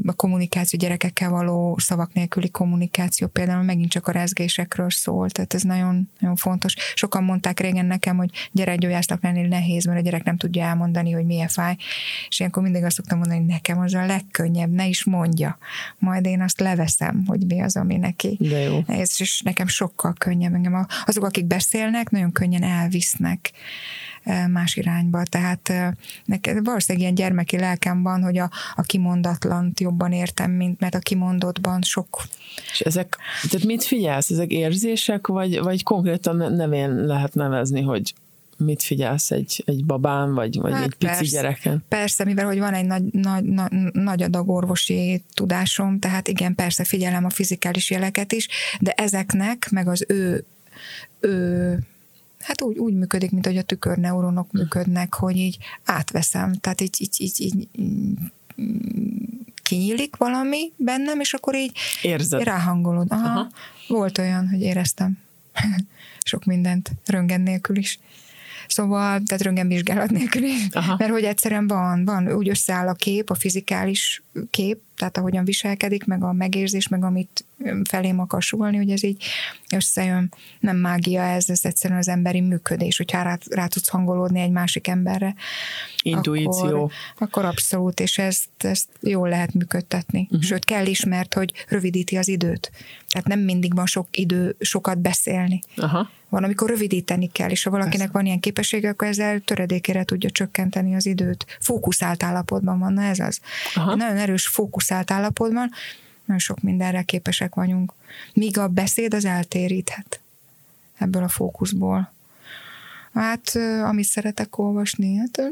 a kommunikáció gyerekekkel való szavak nélküli kommunikáció például megint csak a rezgésekről szól, tehát ez nagyon, nagyon fontos. Sokan mondták régen nekem, hogy gyerekgyógyásznak lenni nehéz, mert a gyerek nem tudja elmondani, hogy milyen fáj, és ilyenkor mindig azt szoktam mondani, hogy nekem az a legkönnyebb, ne is mondja, majd én azt leveszem, hogy mi az, ami neki De jó. nehéz, és nekem sokkal könnyebb. Engem azok, akik beszélnek, nagyon könnyen elvisznek más irányba. Tehát neked valószínűleg ilyen gyermeki lelkem van, hogy a, a kimondatlant jobban értem, mint mert a kimondottban sok. És ezek, tehát mit figyelsz? Ezek érzések, vagy, vagy konkrétan nevén lehet nevezni, hogy mit figyelsz egy, egy babán, vagy, vagy hát egy pici persze, gyereken? Persze, mivel hogy van egy nagy, nagy, nagy, nagy adag orvosi tudásom, tehát igen, persze figyelem a fizikális jeleket is, de ezeknek, meg az ő, ő hát úgy, úgy működik, mint hogy a tükörneuronok működnek, hogy így átveszem, tehát így, így, így, így kinyílik valami bennem, és akkor így Érzed. ráhangolod. Aha, Aha. Volt olyan, hogy éreztem sok mindent, röngen nélkül is. Szóval, tehát röntgenvizsgálat nélkül is. Aha. Mert hogy egyszerűen van, van, úgy összeáll a kép, a fizikális kép, tehát ahogyan viselkedik, meg a megérzés, meg amit felém akar sugalni, hogy ez így összejön. Nem mágia ez, ez egyszerűen az emberi működés, hogyha rá, rá tudsz hangolódni egy másik emberre. Intuíció. Akkor, akkor abszolút, és ezt, ezt jól lehet működtetni. Uh-huh. Sőt, kell is, mert hogy rövidíti az időt. Tehát nem mindig van sok idő sokat beszélni. Aha. Van, amikor rövidíteni kell, és ha valakinek Ezt. van ilyen képessége, akkor ezzel töredékére tudja csökkenteni az időt. Fókuszált állapotban van, na ez az. Aha. Nagyon erős fókuszált állapotban, nagyon sok mindenre képesek vagyunk. Míg a beszéd az eltéríthet ebből a fókuszból. Hát, amit szeretek olvasni, hát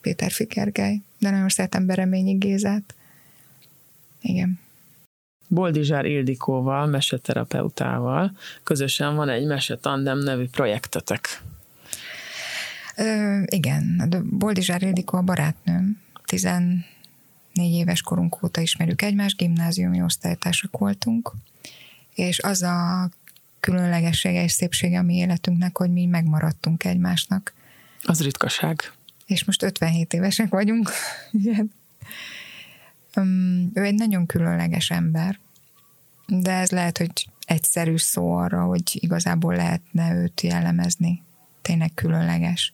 Péter Fikergely, de nagyon szeretem Bereményi Gézát. Igen. Boldizsár Ildikóval, meseterapeutával közösen van egy Mesetandem nevű projektetek. Ö, igen, Boldizsár Ildikó a barátnőm. 14 éves korunk óta ismerjük egymást, gimnáziumi osztálytársak voltunk, és az a különlegessége és szépsége a mi életünknek, hogy mi megmaradtunk egymásnak. Az ritkaság. És most 57 évesek vagyunk. Igen. Ő egy nagyon különleges ember, de ez lehet, hogy egyszerű szó arra, hogy igazából lehetne őt jellemezni. Tényleg különleges.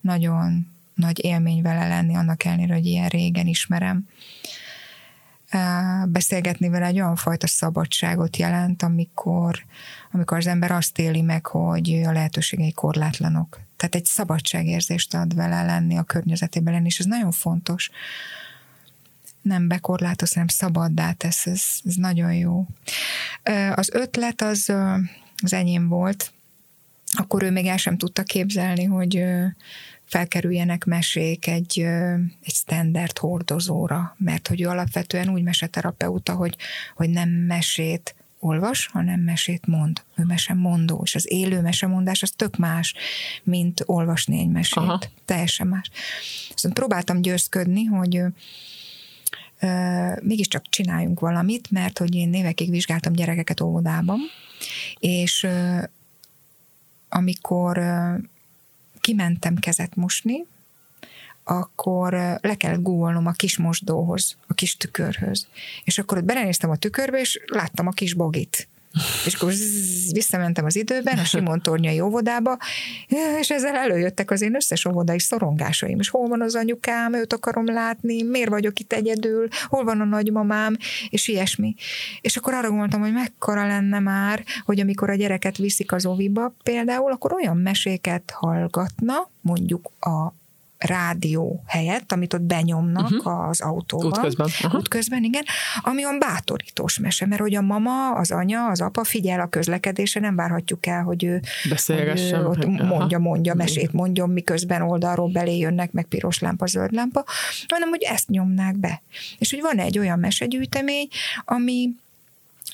Nagyon nagy élmény vele lenni, annak ellenére, hogy ilyen régen ismerem. Beszélgetni vele egy olyan fajta szabadságot jelent, amikor, amikor az ember azt éli meg, hogy a lehetőségei korlátlanok. Tehát egy szabadságérzést ad vele lenni a környezetében lenni, és ez nagyon fontos nem bekorlátoz, hanem szabaddá tesz, ez, ez nagyon jó. Az ötlet az az enyém volt, akkor ő még el sem tudta képzelni, hogy felkerüljenek mesék egy, egy standard hordozóra, mert hogy ő alapvetően úgy meseterapeuta, hogy, hogy nem mesét olvas, hanem mesét mond. Ő mesemondó, és az élő mesemondás az tök más, mint olvasni egy mesét. Aha. Teljesen más. Szóval próbáltam győzködni, hogy ö, mégiscsak csináljunk valamit, mert hogy én évekig vizsgáltam gyerekeket óvodában, és ö, amikor kimentem kezet mosni, akkor le kellett googolnom a kis mosdóhoz, a kis tükörhöz. És akkor ott belenéztem a tükörbe, és láttam a kis bogit. És akkor visszamentem az időben a Simon Tornyai óvodába, és ezzel előjöttek az én összes óvodai szorongásaim. És hol van az anyukám, őt akarom látni, miért vagyok itt egyedül, hol van a nagymamám, és ilyesmi. És akkor arra gondoltam, hogy mekkora lenne már, hogy amikor a gyereket viszik az oviba például, akkor olyan meséket hallgatna, mondjuk a rádió helyett, amit ott benyomnak uh-huh. az autóban. Útközben. Uh-huh. Útközben, igen. Ami olyan bátorítós mese, mert hogy a mama, az anya, az apa figyel a közlekedése, nem várhatjuk el, hogy ő, Beszélgessen. Hogy ő ott mondja, mondja, mesét mondjon, miközben oldalról belé jönnek, meg piros lámpa, zöld lámpa, hanem hogy ezt nyomnák be. És hogy van egy olyan mesegyűjtemény, ami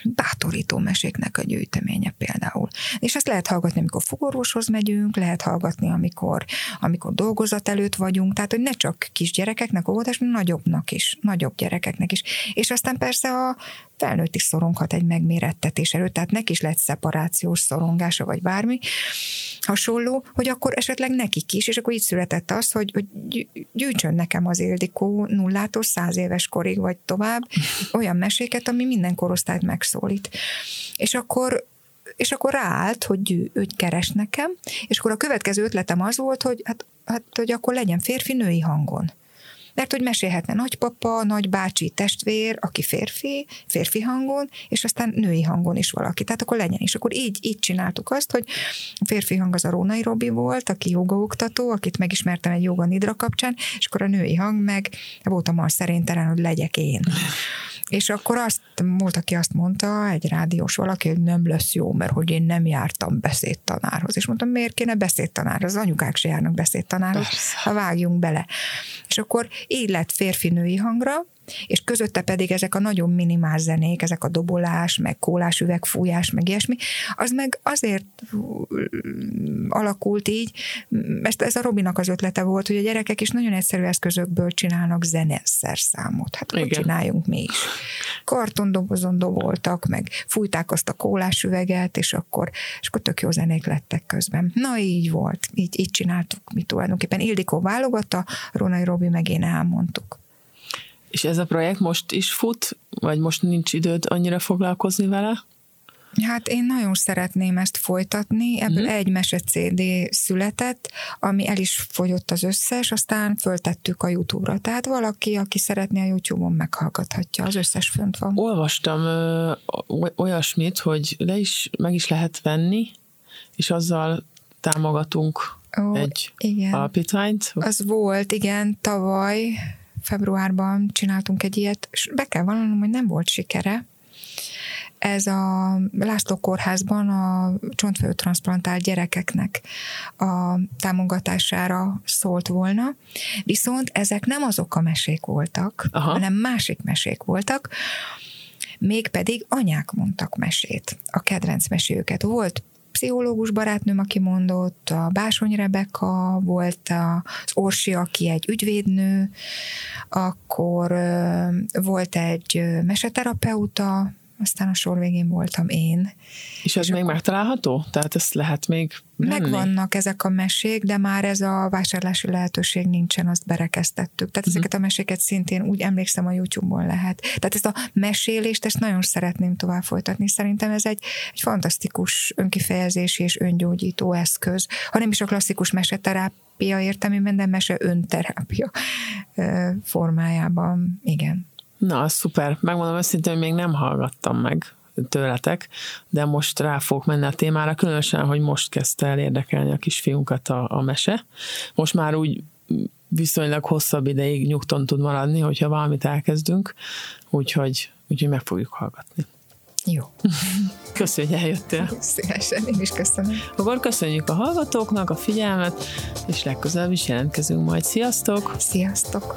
bátorító meséknek a gyűjteménye például. És ezt lehet hallgatni, amikor fogorvoshoz megyünk, lehet hallgatni, amikor, amikor dolgozat előtt vagyunk, tehát hogy ne csak kisgyerekeknek óvodás, nagyobbnak is, nagyobb gyerekeknek is. És aztán persze a felnőtt is szoronghat egy megmérettetés előtt, tehát neki is lehet szeparációs szorongása, vagy bármi hasonló, hogy akkor esetleg nekik is, és akkor így született az, hogy, hogy gyűjtsön nekem az Ildikó nullától száz éves korig, vagy tovább, olyan meséket, ami minden korosztályt megszólít. És akkor és akkor ráállt, hogy ő keres nekem, és akkor a következő ötletem az volt, hogy hát, hát hogy akkor legyen férfi-női hangon mert hogy mesélhetne nagypapa, nagybácsi, testvér, aki férfi, férfi hangon, és aztán női hangon is valaki. Tehát akkor legyen is. Akkor így, így csináltuk azt, hogy a férfi hang az a Rónai Robi volt, aki jogaoktató, akit megismertem egy joga nidra kapcsán, és akkor a női hang meg voltam az szerintelen, hogy legyek én. És akkor azt volt, aki azt mondta, egy rádiós valaki, hogy nem lesz jó, mert hogy én nem jártam beszédtanárhoz. És mondtam, miért kéne beszédtanárhoz? Az anyukák se járnak beszédtanárhoz, ha vágjunk bele. És akkor így lett férfi-női hangra, és közötte pedig ezek a nagyon minimál zenék, ezek a dobolás, meg kólás üvegfújás, meg ilyesmi, az meg azért alakult így, ezt, ez a Robinak az ötlete volt, hogy a gyerekek is nagyon egyszerű eszközökből csinálnak zeneszerszámot. Hát hogy csináljunk mi is. Kartondobozon doboltak, meg fújták azt a kólás üveget, és akkor, és akkor tök jó zenék lettek közben. Na így volt, így, így csináltuk mi tulajdonképpen. Ildikó válogatta, Ronai Robi meg én elmondtuk. És ez a projekt most is fut, vagy most nincs időd annyira foglalkozni vele? Hát én nagyon szeretném ezt folytatni, ebből uh-huh. egy mese CD született, ami el is fogyott az összes, aztán föltettük a YouTube-ra. Tehát valaki, aki szeretné a YouTube-on meghallgathatja, az összes fönt van. Olvastam ö, olyasmit, hogy le is, meg is lehet venni, és azzal támogatunk Ó, egy igen. alapítványt. Az volt, igen, tavaly februárban csináltunk egy ilyet, és be kell vallanom, hogy nem volt sikere. Ez a László kórházban a csontfőtranszplantált gyerekeknek a támogatására szólt volna, viszont ezek nem azok a mesék voltak, Aha. hanem másik mesék voltak, mégpedig anyák mondtak mesét, a kedvenc meséjüket. Volt pszichológus barátnőm, aki mondott, a Básony Rebeka, volt az Orsi, aki egy ügyvédnő, akkor volt egy meseterapeuta, aztán a sor végén voltam én. És ez és még akkor... megtalálható? Tehát ezt lehet még menni? Megvannak ezek a mesék, de már ez a vásárlási lehetőség nincsen, azt berekeztettük. Tehát uh-huh. ezeket a meséket szintén úgy emlékszem a YouTube-on lehet. Tehát ezt a mesélést, ezt nagyon szeretném tovább folytatni. Szerintem ez egy, egy fantasztikus önkifejezési és öngyógyító eszköz, ha nem is a klasszikus meseterápia értelmében, de mese önterápia formájában. Igen. Na, szuper. Megmondom őszintén, hogy még nem hallgattam meg tőletek, de most rá fogok menni a témára, különösen, hogy most kezdte el érdekelni a kisfiunkat a, a mese. Most már úgy viszonylag hosszabb ideig nyugton tud maradni, hogyha valamit elkezdünk, úgyhogy, úgyhogy meg fogjuk hallgatni. Jó. Köszönjük, hogy eljöttél. Szívesen, én is köszönöm. Akkor köszönjük a hallgatóknak a figyelmet, és legközelebb is jelentkezünk majd. Sziasztok! Sziasztok!